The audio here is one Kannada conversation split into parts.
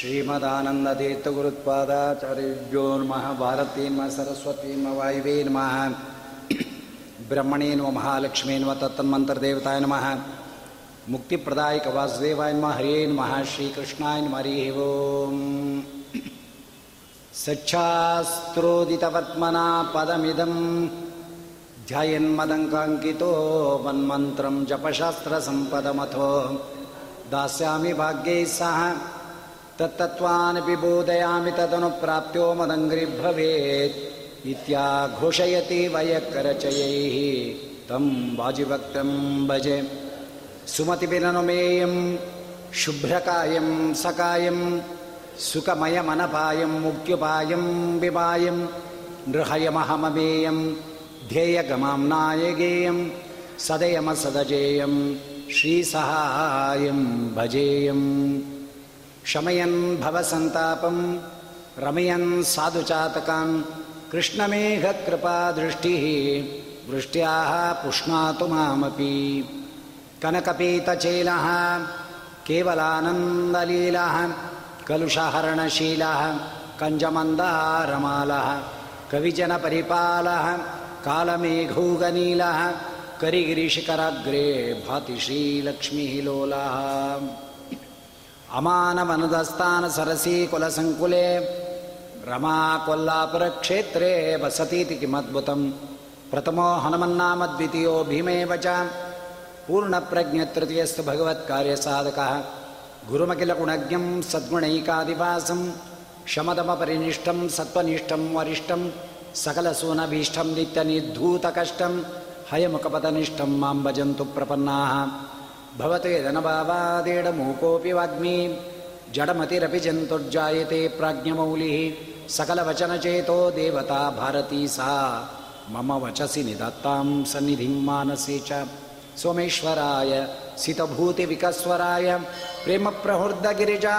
श्रीमदानन्दतीर्थगुरुत्पादाचार्यो नमः। भारतीन्म सरस्वती नमः वायवे नमः ब्रह्मणे नमः महालक्ष्मी नमः तत्तन्मन्त्रदेवताय नमः। मुक्तिप्रदायक वासुदेवाय नमः। हरे नमः। श्रीकृष्णाय नमः। हरिः ओम्। सच्छास्त्रोदितवर्त्मना पदमिदं। ध्यायन्मदङ्काङ्कितो मन्मन्त्रं जपशास्त्रसम्पदमथो। दास्यामि भाग्यैः सह तत्तत्त्वानपि बोधयामि तदनुप्राप्त्यो मदङ्घ्रिभ्रवेत् इत्याघोषयति वयकरचयैः तं वाजिभक्तं भजे। सुमतिविरनुमेयं शुभ्रकायं सकायं सुखमयमनपायं मुक्त्युपायं विपायं नृहयमहममेयं ध्येयगमां नायगेयं सदयमसदजेयं श्रीसहायं भजेयम् शमयन् भवसन्तापं रमयन् साधुचातकान् कृष्णमेघकृपादृष्टिः वृष्ट्याः पुष्णातु मामपि। कनकपीतचेलः केवलानन्दलीलः कलुषहरणशीलः कञ्जमन्दारमालः कविजनपरिपालः कालमेघूगनीलः करिगिरिशिखराग्रे भाति श्रीलक्ष्मीः लोलः अमानवनदस्तानसरसीकुलसङ्कुले रमाकोल्लापुरक्षेत्रे वसतीति किमद्भुतं प्रथमो हनुमन्नाम द्वितीयो भीमेव च। पूर्णप्रज्ञतृतीयस्तु भगवत्कार्यसाधकः। गुरुमखिलगुणज्ञं सद्गुणैकादिवासं शमदमपरिनिष्ठं सत्त्वनिष्ठं वरिष्ठं सकलसूनभीष्टं दित्यनिर्धूतकष्टं हयमुखपदनिष्ठं मां भजन्तु प्रपन्नाः। भवते धनभावादेडमूकोऽपि वाग्मी। जडमतिरपि जन्तुर्जायते प्राज्ञमौलिः। सकलवचनचेतो देवता भारती सा। मम वचसि निदत्तां सन्निधिं मानसे च। सोमेश्वराय सितभूतिविकस्वराय प्रेमप्रहृदगिरिजा।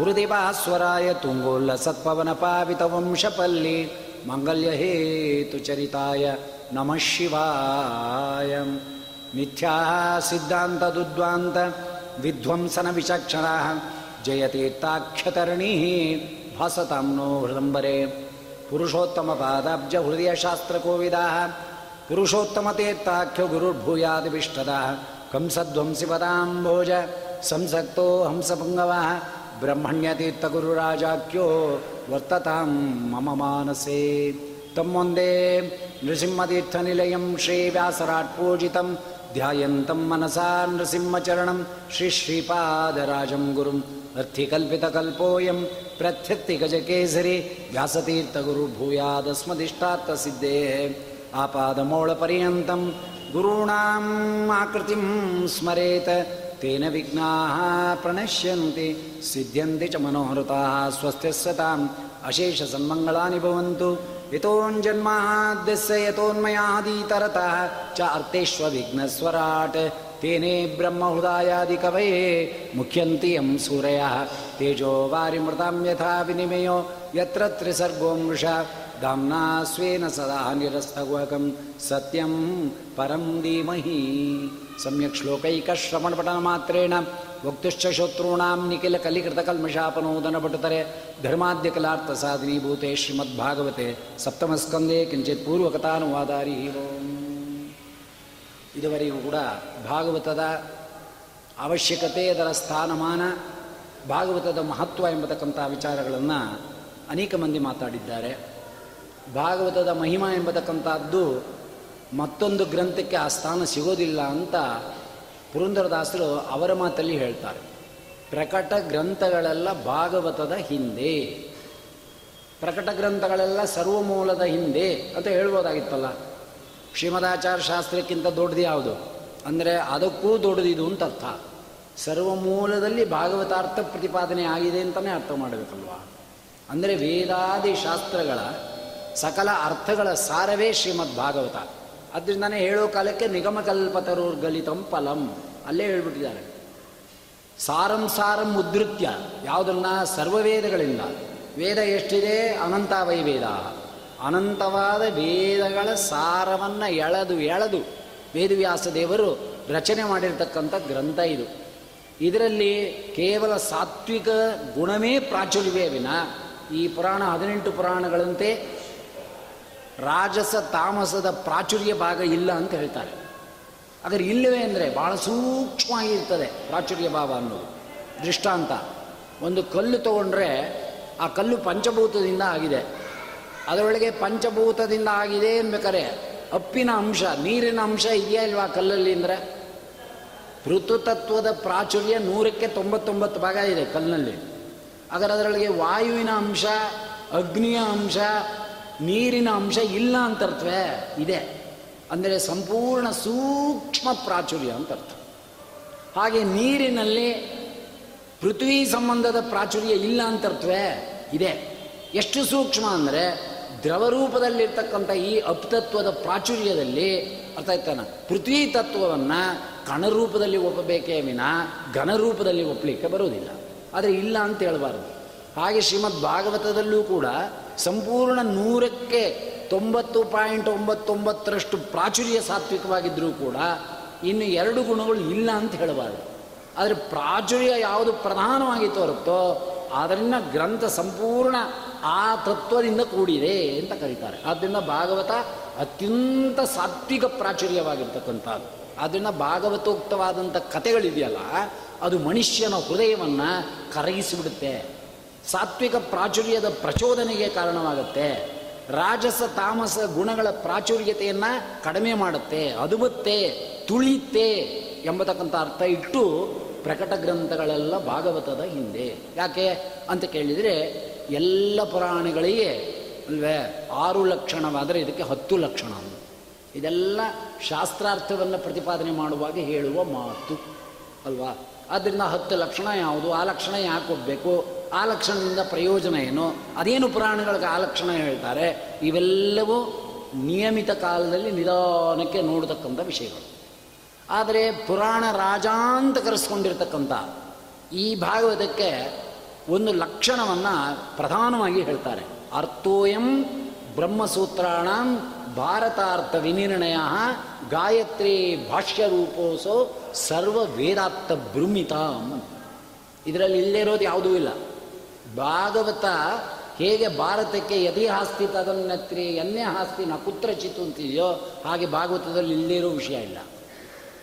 हृदिवास्वराय तुङ्गोल्लसत्पवनपावितवंशपल्ली। मङ्गल्यहेतुचरिताय नमः शिवाय मिथ्याः सिद्धान्तदुद्वान्त विध्वंसनविचक्षणाः जयतीर्थाख्यतरणिः भासतां नो हृदम्बरे। पुरुषोत्तमपादाब्जहृदयशास्त्रकोविदाः पुरुषोत्तमतीर्थाख्यो गुरुर्भूयादिभिष्टदाः कंसध्वंसिपदाम्भोज संसक्तो हंसपुङ्गवः ब्रह्मण्यतीर्थगुरुराजाख्यो वर्ततां मम मानसे। तं वन्दे नृसिंहतीर्थनिलयं श्रीव्यासराट्पूजितं ध्यायन्तं मनसा नृसिंहचरणं श्रीश्रीपादराजं गुरुम् अर्थिकल्पितकल्पोऽयं प्रत्यर्थिगजकेसरी व्यासतीर्थगुरुर्भूयादस्मदिष्टार्थसिद्धेः आपादमोळपर्यन्तं गुरूणाम् आकृतिं स्मरेत तेन विघ्नाः प्रणश्यन्ति सिद्ध्यन्ति च मनोहृताः स्वस्त्यस्यताम् अशेषसन्मङ्गलानि भवन्तु यतोऽञ्जन्माद्यस्य यतोन्मयादीतरतः च अर्थेष्वविघ्नस्वराट् तेने ब्रह्महृदायादिकवये मुख्यन्ति यं सूरयः। तेजो वारिमृतां यथा विनिमयो यत्र त्रिसर्गो मृषा। दाम्ना स्वेन सदा निरस्तगुहकं सत्यं परं धीमहि ಸಮ್ಯಕ್ ಶ್ಲೋಕೈಕ ಶ್ರವಣಪಟನ ಮಾತ್ರೇಣ ವಕ್ತುಶ್ಚ ಶತ್ರುಣಾಂ ನಿಖಿಲ ಕಲಿಕೃತ ಕಲ್ಮಷಾಪನೋದನ ಪಟುತರೆ ಧರ್ಮಾಧ್ಯ ಕಲಾರ್ಥ ಸಾಧನೀಭೂತೆ ಶ್ರೀಮದ್ಭಾಗವತೆ ಸಪ್ತಮಸ್ಕಂದೇ ಕಿಂಚಿತ್ ಪೂರ್ವಕಥಾನುವಾದಾರಿ ಇದುವರೆಗೂ ಕೂಡ ಭಾಗವತದ ಅವಶ್ಯಕತೆ ಅದರ ಸ್ಥಾನಮಾನ, ಭಾಗವತದ ಮಹತ್ವ ಎಂಬತಕ್ಕಂಥ ವಿಚಾರಗಳನ್ನು ಅನೇಕ ಮಂದಿ ಮಾತಾಡಿದ್ದಾರೆ. ಭಾಗವತದ ಮಹಿಮಾ ಎಂಬತಕ್ಕಂಥದ್ದು ಮತ್ತೊಂದು ಗ್ರಂಥಕ್ಕೆ ಆ ಸ್ಥಾನ ಸಿಗೋದಿಲ್ಲ ಅಂತ ಪುರಂದರದಾಸರು ಅವರ ಮಾತಲ್ಲಿ ಹೇಳ್ತಾರೆ. ಪ್ರಕಟ ಗ್ರಂಥಗಳೆಲ್ಲ ಭಾಗವತದ ಹಿಂದೆ. ಪ್ರಕಟ ಗ್ರಂಥಗಳೆಲ್ಲ ಸರ್ವಮೂಲದ ಹಿಂದೆ ಅಂತ ಹೇಳ್ಬೋದಾಗಿತ್ತಲ್ಲ. ಶ್ರೀಮದಾಚಾರ ಶಾಸ್ತ್ರಕ್ಕಿಂತ ದೊಡ್ಡದು ಯಾವುದು? ಅಂದರೆ ಅದಕ್ಕೂ ದೊಡ್ಡದಿದು ಅಂತ ಅರ್ಥ. ಸರ್ವಮೂಲದಲ್ಲಿ ಭಾಗವತಾರ್ಥ ಪ್ರತಿಪಾದನೆ ಆಗಿದೆ ಅಂತಲೇ ಅರ್ಥ ಮಾಡಬೇಕಲ್ವಾ? ಅಂದರೆ ವೇದಾದಿ ಶಾಸ್ತ್ರಗಳ ಸಕಲ ಅರ್ಥಗಳ ಸಾರವೇ ಶ್ರೀಮದ್ ಭಾಗವತ ಅದರಿಂದನೇ ಹೇಳೋ ಕಾಲಕ್ಕೆ ನಿಗಮಕಲ್ಪತರುರ್ಗಲಿತಂ ಫಲಂ. ಅಲ್ಲೇ ಹೇಳ್ಬಿಟ್ಟಿದ್ದಾರೆ. ಸಾರಂ ಸಾರಂ ಉದ್ಧತ್ಯ. ಯಾವುದನ್ನ? ಸರ್ವವೇದಗಳಿಂದ. ವೇದ ಎಷ್ಟಿದೆ? ಅನಂತಾವೈ ವೇದ ಅನಂತವಾದ ವೇದಗಳ ಸಾರವನ್ನು ಎಳೆದು ಎಳೆದು ವೇದವ್ಯಾಸ ದೇವರು ರಚನೆ ಮಾಡಿರ್ತಕ್ಕಂಥ ಗ್ರಂಥ ಇದು. ಇದರಲ್ಲಿ ಕೇವಲ ಸಾತ್ವಿಕ ಗುಣವೇ ಪ್ರಾಚುರ್ಯವೇ ವಿನ. ಈ ಪುರಾಣ ಹದಿನೆಂಟು ಪುರಾಣಗಳಂತೆ ರಾಜಸ ತಾಮಸದ ಪ್ರಾಚುರ್ಯ ಭಾಗ ಇಲ್ಲ ಅಂತ ಹೇಳ್ತಾರೆ. ಆದರೆ ಇಲ್ಲವೇ ಅಂದರೆ ಭಾಳ ಸೂಕ್ಷ್ಮವಾಗಿರ್ತದೆ ಪ್ರಾಚುರ್ಯ ಭಾವ ಅನ್ನೋದು. ದೃಷ್ಟಾಂತ. ಒಂದು ಕಲ್ಲು ತಗೊಂಡ್ರೆ ಆ ಕಲ್ಲು ಪಂಚಭೂತದಿಂದ ಆಗಿದೆ. ಅದರೊಳಗೆ ಪಂಚಭೂತದಿಂದ ಆಗಿದೆ ಅನ್ಬೇಕಾರೆ ಅಪ್ಪಿನ ಅಂಶ, ನೀರಿನ ಅಂಶ ಇದೆಯಾ ಇಲ್ವಾ ಕಲ್ಲಲ್ಲಿ ಅಂದರೆ? ಋತುತತ್ವದ ಪ್ರಾಚುರ್ಯ ನೂರಕ್ಕೆ ತೊಂಬತ್ತೊಂಬತ್ತು ಭಾಗ ಇದೆ ಕಲ್ಲಿನಲ್ಲಿ ಅದರ ಅದರೊಳಗೆ ವಾಯುವಿನ ಅಂಶ, ಅಗ್ನಿಯ ಅಂಶ ನೀರಿನ ಅಂಶ ಇಲ್ಲ ಅಂತ ಅರ್ಥವೇ? ಇದೆ. ಅಂದರೆ ಸಂಪೂರ್ಣ ಸೂಕ್ಷ್ಮ ಪ್ರಾಚುರ್ಯ ಅಂತ ಅರ್ಥ. ಹಾಗೆ ನೀರಿನಲ್ಲಿ ಪೃಥ್ವಿ ಸಂಬಂಧದ ಪ್ರಾಚುರ್ಯ ಇಲ್ಲ ಅಂತ ಅರ್ಥವೇ? ಇದೆ. ಎಷ್ಟು ಸೂಕ್ಷ್ಮ ಅಂದರೆ ದ್ರವರೂಪದಲ್ಲಿರ್ತಕ್ಕಂಥ ಈ ಅಪ್ತತ್ವದ ಪ್ರಾಚುರ್ಯದಲ್ಲಿ, ಅರ್ಥ ಆಯ್ತಾನ ಪೃಥ್ವಿ ತತ್ವವನ್ನು ಕಣರೂಪದಲ್ಲಿ ಒಪ್ಪಬೇಕೇ ವಿನ ಘನರೂಪದಲ್ಲಿ ಒಪ್ಪಲಿಕ್ಕೆ ಬರುವುದಿಲ್ಲ. ಆದರೆ ಇಲ್ಲ ಅಂತ ಹೇಳಬಾರದು. ಹಾಗೆ ಶ್ರೀಮದ್ ಭಾಗವತದಲ್ಲೂ ಕೂಡ ಸಂಪೂರ್ಣ ನೂರಕ್ಕೆ ತೊಂಬತ್ತು ಪಾಯಿಂಟ್ ಒಂಬತ್ತೊಂಬತ್ತರಷ್ಟು ಪ್ರಾಚುರ್ಯ ಸಾತ್ವಿಕವಾಗಿದ್ದರೂ ಕೂಡ ಇನ್ನು ಎರಡು ಗುಣಗಳು ಇಲ್ಲ ಅಂತ ಹೇಳಬಾರ್ದು. ಆದರೆ ಪ್ರಾಚುರ್ಯ ಯಾವುದು ಪ್ರಧಾನವಾಗಿ ತೋರುತ್ತೋ ಅದರಿಂದ ಗ್ರಂಥ ಸಂಪೂರ್ಣ ಆ ತತ್ವದಿಂದ ಕೂಡಿದೆ ಅಂತ ಕರೀತಾರೆ. ಆದ್ದರಿಂದ ಭಾಗವತ ಅತ್ಯಂತ ಸಾತ್ವಿಕ ಪ್ರಾಚುರ್ಯವಾಗಿರ್ತಕ್ಕಂಥದ್ದು. ಆದ್ದರಿಂದ ಭಾಗವತೋಕ್ತವಾದಂಥ ಕಥೆಗಳಿದೆಯಲ್ಲ, ಅದು ಮನುಷ್ಯನ ಹೃದಯವನ್ನು ಕರಗಿಸಿಬಿಡುತ್ತೆ. ಸಾತ್ವಿಕ ಪ್ರಾಚುರ್ಯದ ಪ್ರಚೋದನೆಗೆ ಕಾರಣವಾಗುತ್ತೆ. ರಾಜಸ, ತಾಮಸ ಗುಣಗಳ ಪ್ರಾಚುರ್ಯತೆಯನ್ನು ಕಡಿಮೆ ಮಾಡುತ್ತೆ. ಅದುಬುತ್ತೆ ತುಳಿಯುತ್ತೆ ಎಂಬತಕ್ಕಂಥ ಅರ್ಥ ಇಟ್ಟು ಪ್ರಕಟ ಗ್ರಂಥಗಳೆಲ್ಲ ಭಾಗವತದ ಹಿಂದೆ. ಯಾಕೆ ಅಂತ ಕೇಳಿದರೆ ಎಲ್ಲ ಪುರಾಣಗಳಿಗೆ ಅಲ್ವೇ ಆರು ಲಕ್ಷಣವಾದರೆ ಇದಕ್ಕೆ ಹತ್ತು ಲಕ್ಷಣ. ಇದೆಲ್ಲ ಶಾಸ್ತ್ರಾರ್ಥವನ್ನು ಪ್ರತಿಪಾದನೆ ಮಾಡುವಾಗ ಹೇಳುವ ಮಾತು. ಅಲ್ವಾ? ಆದ್ದರಿಂದ ಹತ್ತು ಲಕ್ಷಣ ಯಾವುದು? ಆ ಲಕ್ಷಣ ಯಾಕೆ ಹೋಗಬೇಕು ಆ ಲಕ್ಷಣದಿಂದ ಪ್ರಯೋಜನ ಏನು? ಅದೇನು ಪುರಾಣಗಳಿಗೆ ಆ ಲಕ್ಷಣ ಹೇಳ್ತಾರೆ? ಇವೆಲ್ಲವೂ ನಿಯಮಿತ ಕಾಲದಲ್ಲಿ ನಿಧಾನಕ್ಕೆ ನೋಡತಕ್ಕಂಥ ವಿಷಯಗಳು. ಆದರೆ ಪುರಾಣ ರಾಜ ಅಂತ ಕರೆಸ್ಕೊಂಡಿರ್ತಕ್ಕಂಥ ಈ ಭಾಗವತಕ್ಕೆ ಒಂದು ಲಕ್ಷಣವನ್ನು ಪ್ರಧಾನವಾಗಿ ಹೇಳ್ತಾರೆ. ಅರ್ಥೋಯಂ ಬ್ರಹ್ಮಸೂತ್ರಾಣ ಭಾರತಾರ್ಥ ವಿನಿರ್ಣಯ ಗಾಯತ್ರಿ ಭಾಷ್ಯರೂಪೋಸೋ ಸರ್ವ ವೇದಾರ್ಥ ಬೃಮಿತ ಇದರಲ್ಲಿ ಇಲ್ಲೇ ಇರೋದು ಯಾವುದೂ ಇಲ್ಲ. ಭಾಗವತ ಹೇಗೆ ಭಾರತಕ್ಕೆ ಯದಿ ಆಸ್ತಿ ತದನ್ನತ್ರಿ ಎನ್ನೆ ಹಾಸ್ತಿ ನ ಕುತ್ರಚಿತ್ತು ಅಂತಿದೆಯೋ ಹಾಗೆ ಭಾಗವತದಲ್ಲಿ ಇಲ್ಲಿರೋ ವಿಷಯ ಇಲ್ಲ.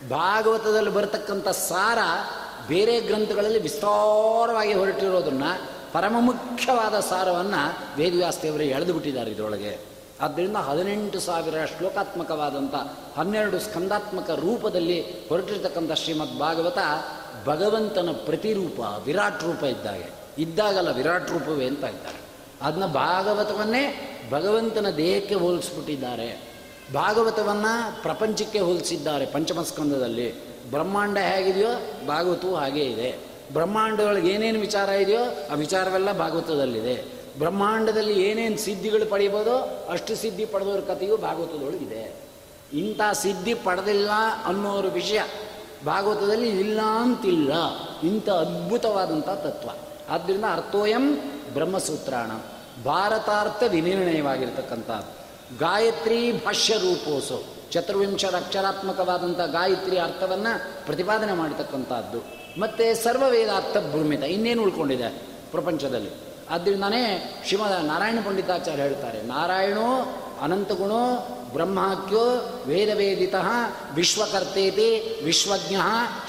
ಭಾಗವತದಲ್ಲಿ ಬರತಕ್ಕಂಥ ಸಾರ ಬೇರೆ ಗ್ರಂಥಗಳಲ್ಲಿ ವಿಸ್ತಾರವಾಗಿ ಹೊರಟಿರೋದನ್ನು ಪರಮ ಮುಖ್ಯವಾದ ಸಾರವನ್ನು ವೇದವ್ಯಾಸ್ತಿಯವರು ಎಳೆದು ಬಿಟ್ಟಿದ್ದಾರೆ ಇದರೊಳಗೆ. ಆದ್ದರಿಂದ ಹದಿನೆಂಟು ಸಾವಿರ ಶ್ಲೋಕಾತ್ಮಕವಾದಂಥ ಹನ್ನೆರಡು ಸ್ಕಂದಾತ್ಮಕ ರೂಪದಲ್ಲಿ ಹೊರಟಿರ್ತಕ್ಕಂಥ ಶ್ರೀಮದ್ ಭಾಗವತ ಭಗವಂತನ ಪ್ರತಿರೂಪ, ವಿರಾಟ್ ರೂಪ ಇದ್ದಾಗೆ. ಇದ್ದಾಗಲ್ಲ ವಿರಾಟ್ ರೂಪವೇ ಅಂತ ಇದ್ದಾರೆ. ಅದನ್ನ ಭಾಗವತವನ್ನೇ ಭಗವಂತನ ದೇಹಕ್ಕೆ ಹೋಲಿಸ್ಬಿಟ್ಟಿದ್ದಾರೆ. ಭಾಗವತವನ್ನು ಪ್ರಪಂಚಕ್ಕೆ ಹೋಲಿಸಿದ್ದಾರೆ ಪಂಚಮಸ್ಕಂದದಲ್ಲಿ. ಬ್ರಹ್ಮಾಂಡ ಹೇಗಿದೆಯೋ ಭಾಗವತವೂ ಹಾಗೇ ಇದೆ. ಬ್ರಹ್ಮಾಂಡಗಳಿಗೆ ಏನೇನು ವಿಚಾರ ಇದೆಯೋ ಆ ವಿಚಾರವೆಲ್ಲ ಭಾಗವತದಲ್ಲಿದೆ. ಬ್ರಹ್ಮಾಂಡದಲ್ಲಿ ಏನೇನು ಸಿದ್ಧಿಗಳು ಪಡೆಯಬಹುದೋ ಅಷ್ಟು ಸಿದ್ಧಿ ಪಡೆದವ್ರ ಕಥೆಯೂ ಭಾಗವತದೊಳಗಿದೆ ಇಂಥ ಸಿದ್ಧಿ ಪಡೆದಿಲ್ಲ ಅನ್ನೋರು ವಿಷಯ. ಭಾಗವತದಲ್ಲಿ ಇಲ್ಲ ಅಂತಿಲ್ಲ. ಇಂಥ ಅದ್ಭುತವಾದಂಥ ತತ್ವ. ಆದ್ದರಿಂದ ಅರ್ಥೋಯಂ ಬ್ರಹ್ಮಸೂತ್ರಾಣ. ಭಾರತಾರ್ಥ ವಿನಿರ್ಣಯವಾಗಿರ್ತಕ್ಕಂಥ ಗಾಯತ್ರಿ ಭಾಷ್ಯ ರೂಪೋಸು. ಚತುರ್ವಿಂಶದ ಅಕ್ಷರಾತ್ಮಕವಾದಂಥ ಗಾಯತ್ರಿ ಅರ್ಥವನ್ನು ಪ್ರತಿಪಾದನೆ ಮಾಡತಕ್ಕಂಥದ್ದು ಮತ್ತು ಸರ್ವ ವೇದಾರ್ಥ ಭ್ರಮಿತ, ಇನ್ನೇನು ಉಳ್ಕೊಂಡಿದೆ ಪ್ರಪಂಚದಲ್ಲಿ? ಆದ್ದರಿಂದನೇ ಶ್ರೀಮದ ನಾರಾಯಣ ಪಂಡಿತಾಚಾರ್ಯ ಹೇಳ್ತಾರೆ, ನಾರಾಯಣೋ ಅನಂತಗುಣೋ ಬ್ರಹ್ಮಾಕ್ಯೋ ವೇದವೇದಿತ ವಿಶ್ವಕರ್ತೇತಿ ವಿಶ್ವಜ್ಞ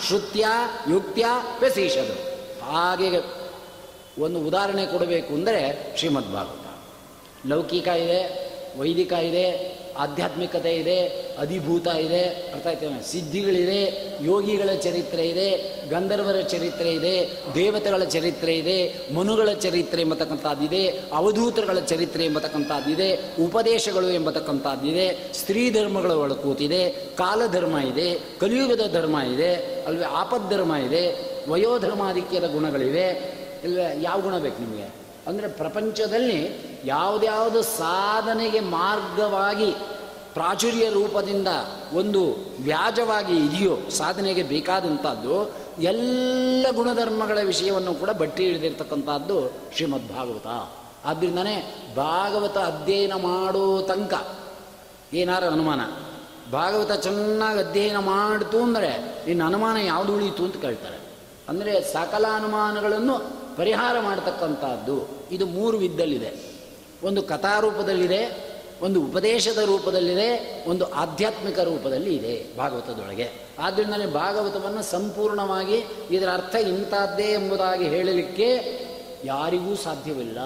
ಶ್ರುತ್ಯ ಯುಕ್ತ್ಯ ವ್ಯಸೀಷದು ಹಾಗೆ ಒಂದು ಉದಾಹರಣೆ ಕೊಡಬೇಕು ಅಂದರೆ ಶ್ರೀಮದ್ ಭಾಗವತ. ಲೌಕಿಕ ಇದೆ, ವೈದಿಕ ಇದೆ, ಆಧ್ಯಾತ್ಮಿಕತೆ ಇದೆ, ಅಧಿಭೂತ ಇದೆ, ಅರ್ಥ ಆಯ್ತೇನೆ ಸಿದ್ಧಿಗಳಿದೆ, ಯೋಗಿಗಳ ಚರಿತ್ರೆ ಇದೆ, ಗಂಧರ್ವರ ಚರಿತ್ರೆ ಇದೆ, ದೇವತೆಗಳ ಚರಿತ್ರೆ ಇದೆ, ಮನುಗಳ ಚರಿತ್ರೆ ಎಂಬತಕ್ಕಂಥದ್ದಿದೆ, ಅವಧೂತರಗಳ ಚರಿತ್ರೆ ಎಂಬತಕ್ಕಂಥದ್ದಿದೆ, ಉಪದೇಶಗಳು ಎಂಬತಕ್ಕಂಥದ್ದಿದೆ, ಸ್ತ್ರೀ ಧರ್ಮಗಳ ಒಳಕೂತಿದೆ ಕಾಲಧರ್ಮ ಇದೆ, ಕಲಿಯುಗದ ಧರ್ಮ ಇದೆ, ಅಲ್ವೇ ಆಪದ್ಧರ್ಮ ಇದೆ, ವಯೋಧರ್ಮಾಧಿಕ್ಯದ ಗುಣಗಳಿವೆ ಇಲ್ವೇ ಯಾವ ಗುಣ ಬೇಕು ನಿಮಗೆ? ಅಂದರೆ ಪ್ರಪಂಚದಲ್ಲಿ ಯಾವುದ್ಯಾವುದು ಸಾಧನೆಗೆ ಮಾರ್ಗವಾಗಿ, ಪ್ರಾಚುರ್ಯ ರೂಪದಿಂದ ಒಂದು ವ್ಯಾಜವಾಗಿ ಇದೆಯೋ, ಸಾಧನೆಗೆ ಬೇಕಾದಂಥದ್ದು, ಎಲ್ಲ ಗುಣಧರ್ಮಗಳ ವಿಷಯವನ್ನು ಕೂಡ ಬಟ್ಟಿ ಹಿಡಿದಿರ್ತಕ್ಕಂಥದ್ದು ಶ್ರೀಮದ್ ಭಾಗವತ ಆದ್ದರಿಂದನೇ ಭಾಗವತ ಅಧ್ಯಯನ ಮಾಡೋ ತನಕ ಏನಾರ ಅನುಮಾನ? ಭಾಗವತ ಚೆನ್ನಾಗಿ ಅಧ್ಯಯನ ಮಾಡ್ತು ಅಂದರೆ ಇನ್ನು ಅನುಮಾನ ಯಾವುದು ಉಳಿಯಿತು ಅಂತ ಕೇಳ್ತಾರೆ. ಅಂದರೆ ಸಕಲ ಅನುಮಾನಗಳನ್ನು ಪರಿಹಾರ ಮಾಡತಕ್ಕಂಥದ್ದು ಇದು ಮೂರು ವಿದ್ದಲ್ಲಿದೆ ಒಂದು ಕಥಾರೂಪದಲ್ಲಿದೆ, ಒಂದು ಉಪದೇಶದ ರೂಪದಲ್ಲಿದೆ, ಒಂದು ಆಧ್ಯಾತ್ಮಿಕ ರೂಪದಲ್ಲಿ ಇದೆ ಭಾಗವತದೊಳಗೆ. ಆದ್ದರಿಂದಲೇ ಭಾಗವತವನ್ನು ಸಂಪೂರ್ಣವಾಗಿ ಇದರ ಅರ್ಥ ಇಂಥದ್ದೇ ಎಂಬುದಾಗಿ ಹೇಳಲಿಕ್ಕೆ ಯಾರಿಗೂ ಸಾಧ್ಯವಿಲ್ಲ.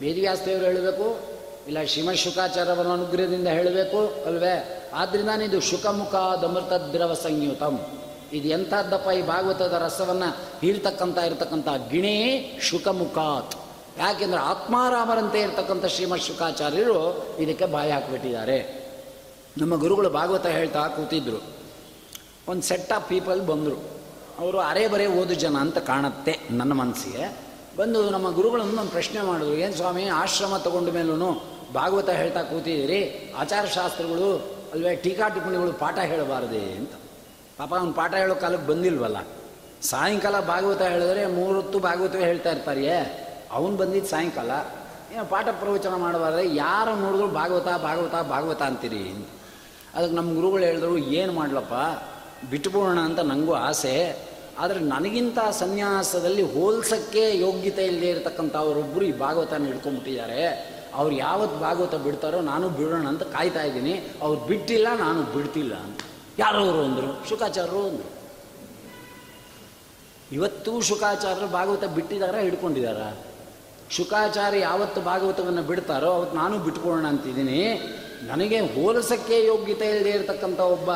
ವೇದವ್ಯಾಸದೇವರು ಹೇಳಬೇಕು, ಇಲ್ಲ ಶ್ರೀಮ ಶುಕಾಚಾರ್ಯವರ ಅನುಗ್ರಹದಿಂದ ಹೇಳಬೇಕು ಅಲ್ವೇ? ಆದ್ರಿಂದಾನೇ ಇದು ಶುಕಮುಖಾದಮೃತ ದ್ರವ ಸಂಯುತಂ. ಇದು ಎಂಥದ್ದಪ್ಪ ಈ ಭಾಗವತದ ರಸವನ್ನು ಹೀಳ್ತಕ್ಕಂಥ ಇರತಕ್ಕಂಥ ಗಿಣೇ ಶುಕಮುಖಾತ್. ಯಾಕೆಂದ್ರೆ ಆತ್ಮಾರಾಮರಂತೆ ಇರತಕ್ಕಂಥ ಶ್ರೀಮತ್ ಶುಕಾಚಾರ್ಯರು ಇದಕ್ಕೆ ಬಾಯಿ ಹಾಕಿಬಿಟ್ಟಿದ್ದಾರೆ. ನಮ್ಮ ಗುರುಗಳು ಭಾಗವತ ಹೇಳ್ತಾ ಕೂತಿದ್ರು. ಒಂದು ಸೆಟ್ ಆಫ್ ಪೀಪಲ್ ಬಂದರು. ಅವರು ಅರೆ ಬರೇ ಓದು ಜನ ಅಂತ ಕಾಣುತ್ತೆ ನನ್ನ ಮನಸ್ಸಿಗೆ. ಬಂದು ನಮ್ಮ ಗುರುಗಳನ್ನು ಒಂದು ಪ್ರಶ್ನೆ ಮಾಡಿದ್ರು, ಏನು ಸ್ವಾಮಿ, ಆಶ್ರಮ ತಗೊಂಡ ಮೇಲೂ ಭಾಗವತ ಹೇಳ್ತಾ ಕೂತಿದ್ದೀರಿ? ಆಚಾರಶಾಸ್ತ್ರಗಳು ಅಲ್ವೇ, ಟೀಕಾ ಟಿಪ್ಪಣಿಗಳು ಪಾಠ ಹೇಳಬಾರದೆ? ಅಂತ. ಪಾಪ ಅವ್ನು ಪಾಠ ಹೇಳೋ ಕಾಲಕ್ಕೆ ಬಂದಿಲ್ವಲ್ಲ? ಸಾಯಂಕಾಲ ಭಾಗವತ ಹೇಳಿದ್ರೆ ಮೂರೊತ್ತು ಭಾಗವತವೇ ಹೇಳ್ತಾ ಏ? ಅವನು ಬಂದಿದ್ದು ಸಾಯಂಕಾಲ ಏನು ಪಾಠ ಪ್ರವಚನ ಮಾಡಬಾರ್ದೆ ಯಾರು ನೋಡಿದ್ರು ಭಾಗವತ ಭಾಗವತ ಭಾಗವತ ಅಂತೀರಿ? ಅಂತ ಅದಕ್ಕೆ ನಮ್ಮ ಗುರುಗಳು ಹೇಳಿದ್ರು, ಏನು ಮಾಡ್ಲಪ್ಪ? ಬಿಟ್ಬಿಡೋಣ ಅಂತ ನನಗೂ ಆಸೆ. ಆದರೆ ನನಗಿಂತ ಸನ್ಯಾಸದಲ್ಲಿ ಹೋಲ್ಸೋಕ್ಕೆ ಯೋಗ್ಯತೆ ಇಲ್ಲದೆ ಇರತಕ್ಕಂಥವರೊಬ್ಬರು ಈ ಭಾಗವತನ ಹಿಡ್ಕೊಂಬಿಟ್ಟಿದ್ದಾರೆ ಅವ್ರು ಯಾವತ್ತು ಭಾಗವತ ಬಿಡ್ತಾರೋ ನಾನು ಬಿಡೋಣ ಅಂತ ಕಾಯ್ತಾ ಇದ್ದೀನಿ. ಅವ್ರು ಬಿಟ್ಟಿಲ್ಲ, ನಾನು ಬಿಡ್ತಿಲ್ಲ ಅಂತ. ಯಾರವರು ಅಂದರು? ಶುಕಾಚಾರ್ಯರು ಅಂದರು. ಇವತ್ತು ಶುಕಾಚಾರ್ಯರು ಭಾಗವತ ಬಿಟ್ಟಿದಾರ, ಹಿಡ್ಕೊಂಡಿದಾರ? ಶುಕಾಚಾರ್ಯ ಯಾವತ್ತು ಭಾಗವತವನ್ನು ಬಿಡ್ತಾರೋ, ಅವತ್ತು ನಾನು ಬಿಟ್ಕೊಳ್ಳೋಣ ಅಂತಿದ್ದೀನಿ. ನನಗೆ ಹೋಲಸಕ್ಕೆ ಯೋಗ್ಯತೆ ಇಲ್ಲದೆ ಇರತಕ್ಕಂಥ ಒಬ್ಬ,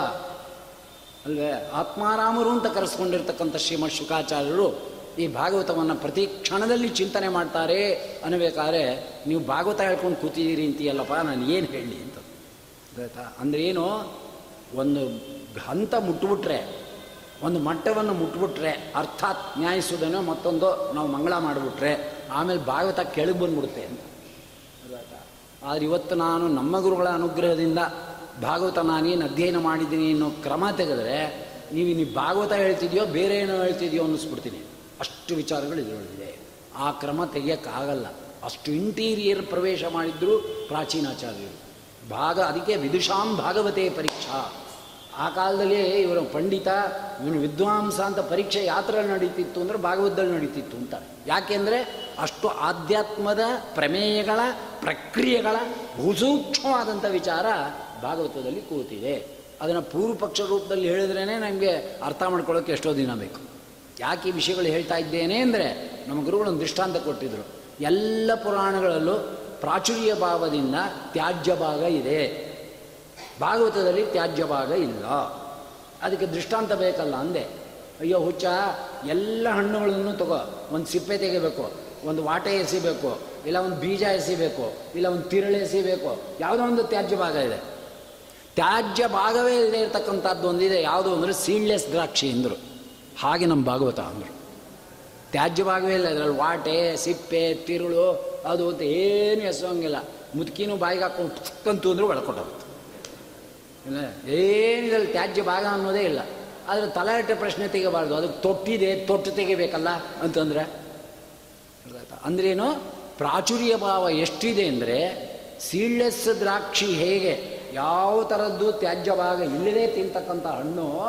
ಅಲ್ವೇ, ಆತ್ಮಾರಾಮರು ಅಂತ ಕರೆಸ್ಕೊಂಡಿರ್ತಕ್ಕಂಥ ಶ್ರೀಮದ್ ಶುಕಾಚಾರ್ಯರು ಈ ಭಾಗವತವನ್ನು ಪ್ರತಿ ಕ್ಷಣದಲ್ಲಿ ಚಿಂತನೆ ಮಾಡ್ತಾರೆ. ಅನ್ನಬೇಕಾದ್ರೆ ನೀವು ಭಾಗವತ ಹೇಳ್ಕೊಂಡು ಕೂತಿದ್ದೀರಿ ಅಂತೀಯಲ್ಲಪ್ಪ, ನಾನು ಏನು ಹೇಳಲಿ ಅಂತ. ಗೊತ್ತಾ ಒಂದು ಹಂತ ಮುಟ್ಬಿಟ್ರೆ, ಒಂದು ಮಟ್ಟವನ್ನು ಮುಟ್ಬಿಟ್ರೆ, ಅರ್ಥಾತ್ ನ್ಯಾಯಿಸೋದೇನೋ ಮತ್ತೊಂದು ನಾವು ಮಂಗಳ ಮಾಡಿಬಿಟ್ರೆ, ಆಮೇಲೆ ಭಾಗವತ ಕೆಳಗೆ ಬಂದ್ಬಿಡುತ್ತೆ ಅಂತ? ಆದರೆ ಇವತ್ತು ನಾನು ನಮ್ಮ ಗುರುಗಳ ಅನುಗ್ರಹದಿಂದ ಭಾಗವತ ನಾನೇನು ಅಧ್ಯಯನ ಮಾಡಿದ್ದೀನಿ ಅನ್ನೋ ಕ್ರಮ ತೆಗೆದ್ರೆ, ನೀವು ಇನ್ನು ಭಾಗವತ ಹೇಳ್ತಿದ್ಯೋ, ಬೇರೆ ಏನೋ ಹೇಳ್ತಿದ್ಯೋ ಅನ್ನಿಸ್ಬಿಡ್ತೀನಿ. ಅಷ್ಟು ವಿಚಾರಗಳು ಇದರೊಳಗಿದೆ. ಆ ಕ್ರಮ ತೆಗಿಯೋಕ್ಕಾಗಲ್ಲ. ಅಷ್ಟು ಇಂಟೀರಿಯರ್ ಪ್ರವೇಶ ಮಾಡಿದ್ರು ಪ್ರಾಚೀನಾಚಾರ್ಯರು. ಭಾಗ ಅದಕ್ಕೆ ವಿದುಷಾಂ ಭಾಗವತೆ ಪರೀಕ್ಷಾ. ಆ ಕಾಲದಲ್ಲಿ ಇವರ ಪಂಡಿತ, ಇವನು ವಿದ್ವಾಂಸ ಅಂತ ಪರೀಕ್ಷೆ ಯಾತ್ರ ನಡೀತಿತ್ತು ಅಂದ್ರೆ ಭಾಗವತದಲ್ಲಿ ನಡೀತಿತ್ತು ಅಂತ ಯಾಕೆಂದರೆ ಅಷ್ಟು ಆಧ್ಯಾತ್ಮದ ಪ್ರಮೇಯಗಳ, ಪ್ರಕ್ರಿಯೆಗಳ ಭೂಸೂಕ್ಷ್ಮವಾದಂಥ ವಿಚಾರ ಭಾಗವತದಲ್ಲಿ ಕೂತಿದೆ. ಅದನ್ನು ಪೂರ್ವ ಪಕ್ಷ ರೂಪದಲ್ಲಿ ಹೇಳಿದ್ರೇ ನಮಗೆ ಅರ್ಥ ಮಾಡ್ಕೊಳ್ಳೋಕೆ ಎಷ್ಟೋ ದಿನ ಬೇಕು. ಯಾಕೆ ಈ ವಿಷಯಗಳು ಹೇಳ್ತಾ ಇದ್ದೇನೆ ಅಂದರೆ ನಮ್ಮ ಗುರುಗಳೊಂದು ದೃಷ್ಟಾಂತ ಕೊಟ್ಟಿದ್ದರು ಎಲ್ಲ ಪುರಾಣಗಳಲ್ಲೂ ಪ್ರಾಚುರ್ಯ ಭಾವದಿಂದ ತ್ಯಾಜ್ಯ ಭಾಗ ಇದೆ. ಭಾಗವತದಲ್ಲಿ ತ್ಯಾಜ್ಯ ಭಾಗ ಇಲ್ಲ. ಅದಕ್ಕೆ ದೃಷ್ಟಾಂತ ಬೇಕಲ್ಲ ಅಂದೆ. ಅಯ್ಯೋ ಹುಚ್ಚ, ಎಲ್ಲ ಹಣ್ಣುಗಳನ್ನು ತಗೋ. ಒಂದು ಸಿಪ್ಪೆ ತೆಗಿಬೇಕು, ಒಂದು ವಾಟೆ ಎಸಿಬೇಕು, ಇಲ್ಲ ಒಂದು ಬೀಜ ಎಸಿಬೇಕು, ಇಲ್ಲ ಒಂದು ತಿರುಳು ಎಸಿಬೇಕು. ಯಾವುದೋ ಒಂದು ತ್ಯಾಜ್ಯ ಭಾಗ ಇದೆ. ತ್ಯಾಜ್ಯ ಭಾಗವೇ ಇಲ್ಲದೆ ಇರತಕ್ಕಂಥದ್ದು ಒಂದಿದೆ. ಯಾವುದು ಅಂದರೆ ಸೀಡ್ಲೆಸ್ ದ್ರಾಕ್ಷಿ ಅಂದರು ಹಾಗೆ ನಮ್ಮ ಭಾಗವತ ಅಂದರು. ತ್ಯಾಜ್ಯ ಭಾಗವೇ ಇಲ್ಲ. ಅದರಲ್ಲಿ ವಾಟೆ, ಸಿಪ್ಪೆ, ತಿರುಳು ಅದು ಅಂತ ಏನು ಎಸೋಂಗಿಲ್ಲ. ಮುದುಕಿನೂ ಬಾಯಿಗೆ ಹಾಕೊಂಡು ಪುಕ್ಕಂತು ಅಂದರೂ ಒಳಕೊಟ್ಟೋಗುತ್ತೆ. ಇಲ್ಲ? ಏನಿದ್ರಲ್ಲಿ ತ್ಯಾಜ್ಯ ಭಾಗ ಅನ್ನೋದೇ ಇಲ್ಲ. ಆದರೆ ತಲಾಟೆ ಪ್ರಶ್ನೆ ತೆಗಿಬಾರ್ದು. ಅದಕ್ಕೆ ತೊಟ್ಟಿದೆ, ತೊಟ್ಟು ತೆಗಿಬೇಕಲ್ಲ ಅಂತಂದರೆ? ಅಂದ್ರೇನು ಪ್ರಾಚುರ್ಯ ಭಾವ ಎಷ್ಟಿದೆ ಅಂದರೆ ಸೀಡ್ಲೆಸ್ ದ್ರಾಕ್ಷಿ ಹೇಗೆ ಯಾವ ಥರದ್ದು ತ್ಯಾಜ್ಯ ಭಾಗ ಇಲ್ಲದೆ ತಿಂತಕ್ಕಂಥ ಹಣ್ಣು,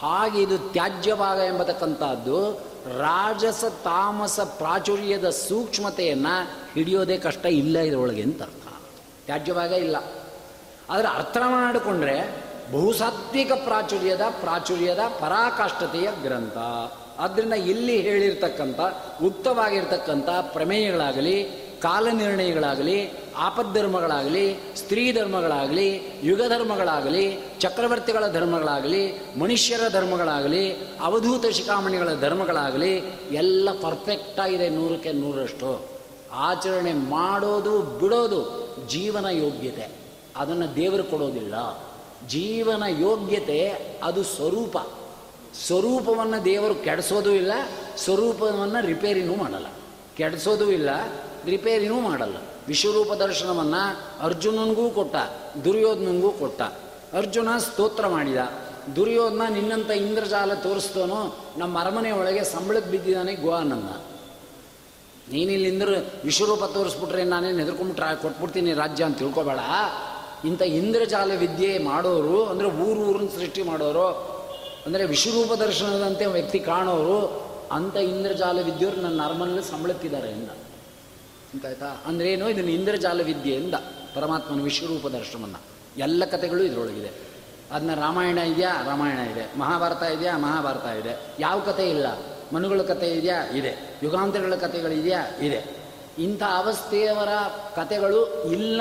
ಹಾಗೆ ಇದು ತ್ಯಾಜ್ಯ ಭಾಗ ಎಂಬತಕ್ಕಂಥದ್ದು ರಾಜಸ ತಾಮಸ ಪ್ರಾಚುರ್ಯದ ಸೂಕ್ಷ್ಮತೆಯನ್ನು ಹಿಡಿಯೋದೇ ಕಷ್ಟ ಇಲ್ಲ ಇದರೊಳಗೆ ಅಂತ ಅರ್ಥ. ತ್ಯಾಜ್ಯವಾಗ ಇಲ್ಲ. ಆದರೆ ಅರ್ಥ ಮಾಡಿಕೊಂಡ್ರೆ ಬಹುಸಾತ್ವಿಕ ಪ್ರಾಚುರ್ಯದ ಪ್ರಾಚುರ್ಯದ ಪರಾಕಾಷ್ಠತೆಯ ಗ್ರಂಥ. ಆದ್ದರಿಂದ ಇಲ್ಲಿ ಹೇಳಿರ್ತಕ್ಕಂಥ, ಉಕ್ತವಾಗಿರ್ತಕ್ಕಂಥ ಪ್ರಮೇಯಗಳಾಗಲಿ ಕಾಲನಿರ್ಣಯಗಳಾಗಲಿ, ಆಪದ್ಧರ್ಮಗಳಾಗಲಿ, ಸ್ತ್ರೀ ಧರ್ಮಗಳಾಗಲಿ, ಯುಗ ಧರ್ಮಗಳಾಗಲಿ, ಚಕ್ರವರ್ತಿಗಳ ಧರ್ಮಗಳಾಗಲಿ, ಮನುಷ್ಯರ ಧರ್ಮಗಳಾಗಲಿ, ಅವಧೂತ ಶಿಖಾಮಣಿಗಳ ಧರ್ಮಗಳಾಗಲಿ, ಎಲ್ಲ ಪರ್ಫೆಕ್ಟಾಗಿದೆ ನೂರಕ್ಕೆ ನೂರಷ್ಟು ಆಚರಣೆ ಮಾಡೋದು, ಬಿಡೋದು ಜೀವನ ಯೋಗ್ಯತೆ. ಅದನ್ನು ದೇವರು ಕೊಡೋದಿಲ್ಲ. ಜೀವನ ಯೋಗ್ಯತೆ ಅದು ಸ್ವರೂಪ. ಸ್ವರೂಪವನ್ನು ದೇವರು ಕೆಡಿಸೋದು ಇಲ್ಲ, ಸ್ವರೂಪವನ್ನು ರಿಪೇರಿನೂ ಮಾಡಲ್ಲ. ಕೆಡಿಸೋದೂ ಇಲ್ಲ ರಿಪೇರಿನೂ ಮಾಡಲ್ಲ. ವಿಶ್ವರೂಪ ದರ್ಶನವನ್ನು ಅರ್ಜುನನಿಗೂ ಕೊಟ್ಟ, ದುರ್ಯೋಧನನಿಗೂ ಕೊಟ್ಟ. ಅರ್ಜುನ ಸ್ತೋತ್ರ ಮಾಡಿದ. ದುರ್ಯೋಧನ ನಿನ್ನಂಥ ಇಂದ್ರಜಾಲ ತೋರಿಸ್ತೋನು ನಮ್ಮ ಅರಮನೆ ಒಳಗೆ ಸಂಬಳಕ್ಕೆ ಬಿದ್ದಿದ್ದಾನೆ ಗೋವಾನಂದ ನೀನಿಲ್ಲಿ ಇಂದ್ರ ವಿಶ್ವರೂಪ ತೋರಿಸ್ಬಿಟ್ರೆ ನಾನೇನು ಹೆದರ್ಕೊಂಬಿಟ್ರೆ ಕೊಟ್ಬಿಡ್ತೀನಿ ರಾಜ್ಯ ಅಂತ ತಿಳ್ಕೊಬೇಡ. ಇಂಥ ಇಂದ್ರಜಾಲ ವಿದ್ಯೆ ಮಾಡೋರು, ಅಂದರೆ ಊರು ಊರನ್ನ ಸೃಷ್ಟಿ ಮಾಡೋರು, ಅಂದರೆ ವಿಶ್ವರೂಪ ದರ್ಶನದಂತೆ ವ್ಯಕ್ತಿ ಕಾಣೋರು, ಅಂಥ ಇಂದ್ರಜಾಲ ವಿದ್ಯೆಯವರು ನನ್ನ ಅರಮನೆಯಲ್ಲಿ ಸಂಬಳಕ್ಕಿದ್ದಾರೆ ಅಂತಾಯ್ತಾ ಅಂದ್ರೇನು? ಇದನ್ನು ಇಂದ್ರಜಾಲ ವಿದ್ಯೆಯಿಂದ ಪರಮಾತ್ಮನ ವಿಶ್ವರೂಪ ದರ್ಶನವನ್ನು. ಎಲ್ಲ ಕಥೆಗಳು ಇದರೊಳಗಿದೆ. ಅದನ್ನ ರಾಮಾಯಣ ಇದೆಯಾ? ರಾಮಾಯಣ ಇದೆ. ಮಹಾಭಾರತ ಇದೆಯಾ? ಮಹಾಭಾರತ ಇದೆ. ಯಾವ ಕಥೆ ಇಲ್ಲ? ಮನುಗಳ ಕಥೆ ಇದೆಯಾ? ಇದೆ. ಯುಗಾಂತರಗಳ ಕಥೆಗಳಿದೆಯಾ ಇದೆ. ಇಂಥ ಅವಸ್ಥೆಯವರ ಕಥೆಗಳು ಇಲ್ಲ.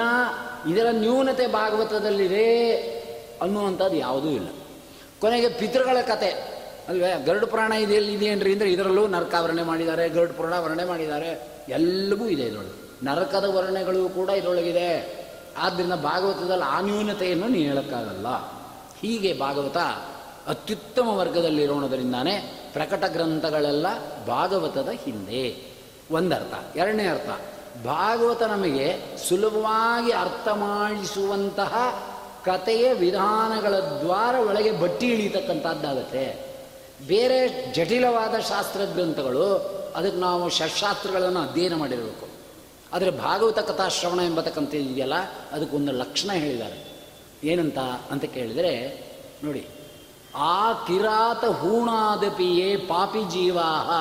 ಇದರ ನ್ಯೂನತೆ ಭಾಗವತದಲ್ಲಿದೆ ಅನ್ನುವಂಥದ್ದು ಯಾವುದೂ ಇಲ್ಲ. ಕೊನೆಗೆ ಪಿತೃಗಳ ಕತೆ ಅಲ್ವೇ? ಗರುಡ ಪುರಾಣ ಇದೆಯಲ್ಲಿ, ಇದೆಯೇನ್ರಿ? ಅಂದರೆ ಇದರಲ್ಲೂ ನರಕಾವರಣೆ ಮಾಡಿದ್ದಾರೆ, ಗರುಡ ಪುರಾಣ ವರ್ಣನೆ ಮಾಡಿದ್ದಾರೆ. ಎಲ್ಲವೂ ಇದೆ ಇದರೊಳಗೆ. ನರಕದ ವರ್ಣೆಗಳು ಕೂಡ ಇದರೊಳಗಿದೆ. ಆದ್ದರಿಂದ ಭಾಗವತದಲ್ಲಿ ಆ ನ್ಯೂನತೆಯನ್ನು ನೀವು ಹೇಳೋಕ್ಕಾಗಲ್ಲ. ಹೀಗೆ ಭಾಗವತ ಅತ್ಯುತ್ತಮ ವರ್ಗದಲ್ಲಿರೋಣದರಿಂದಾನೇ ಪ್ರಕಟ ಗ್ರಂಥಗಳೆಲ್ಲ ಭಾಗವತದ ಹಿಂದೆ. ಒಂದರ್ಥ. ಎರಡನೇ ಅರ್ಥ. ಭಾಗವತ ನಮಗೆ ಸುಲಭವಾಗಿ ಅರ್ಥ ಮಾಡಿಸುವಂತಹ ಕಥೆಯ ವಿಧಾನಗಳ ದ್ವಾರ ಒಳಗೆ ಬಟ್ಟಿ ಇಳಿತಕ್ಕಂಥದ್ದಾಗತ್ತೆ. ಬೇರೆ ಜಟಿಲವಾದ ಶಾಸ್ತ್ರ ಗ್ರಂಥಗಳು ಅದಕ್ಕೆ ನಾವು ಷಟ್ಶಾಸ್ತ್ರಗಳನ್ನು ಅಧ್ಯಯನ ಮಾಡಿರಬೇಕು. ಆದರೆ ಭಾಗವತ ಕಥಾಶ್ರವಣ ಎಂಬತಕ್ಕಂಥ ಇದೆಯಲ್ಲ ಅದಕ್ಕೊಂದು ಲಕ್ಷಣ ಹೇಳಿದ್ದಾರೆ. ಏನಂತ ಅಂತ ಕೇಳಿದರೆ, ನೋಡಿ, ಆ ಕಿರಾತ ಹೂಣಾದಪಿಯೇ ಪಾಪಿ ಜೀವಾಹ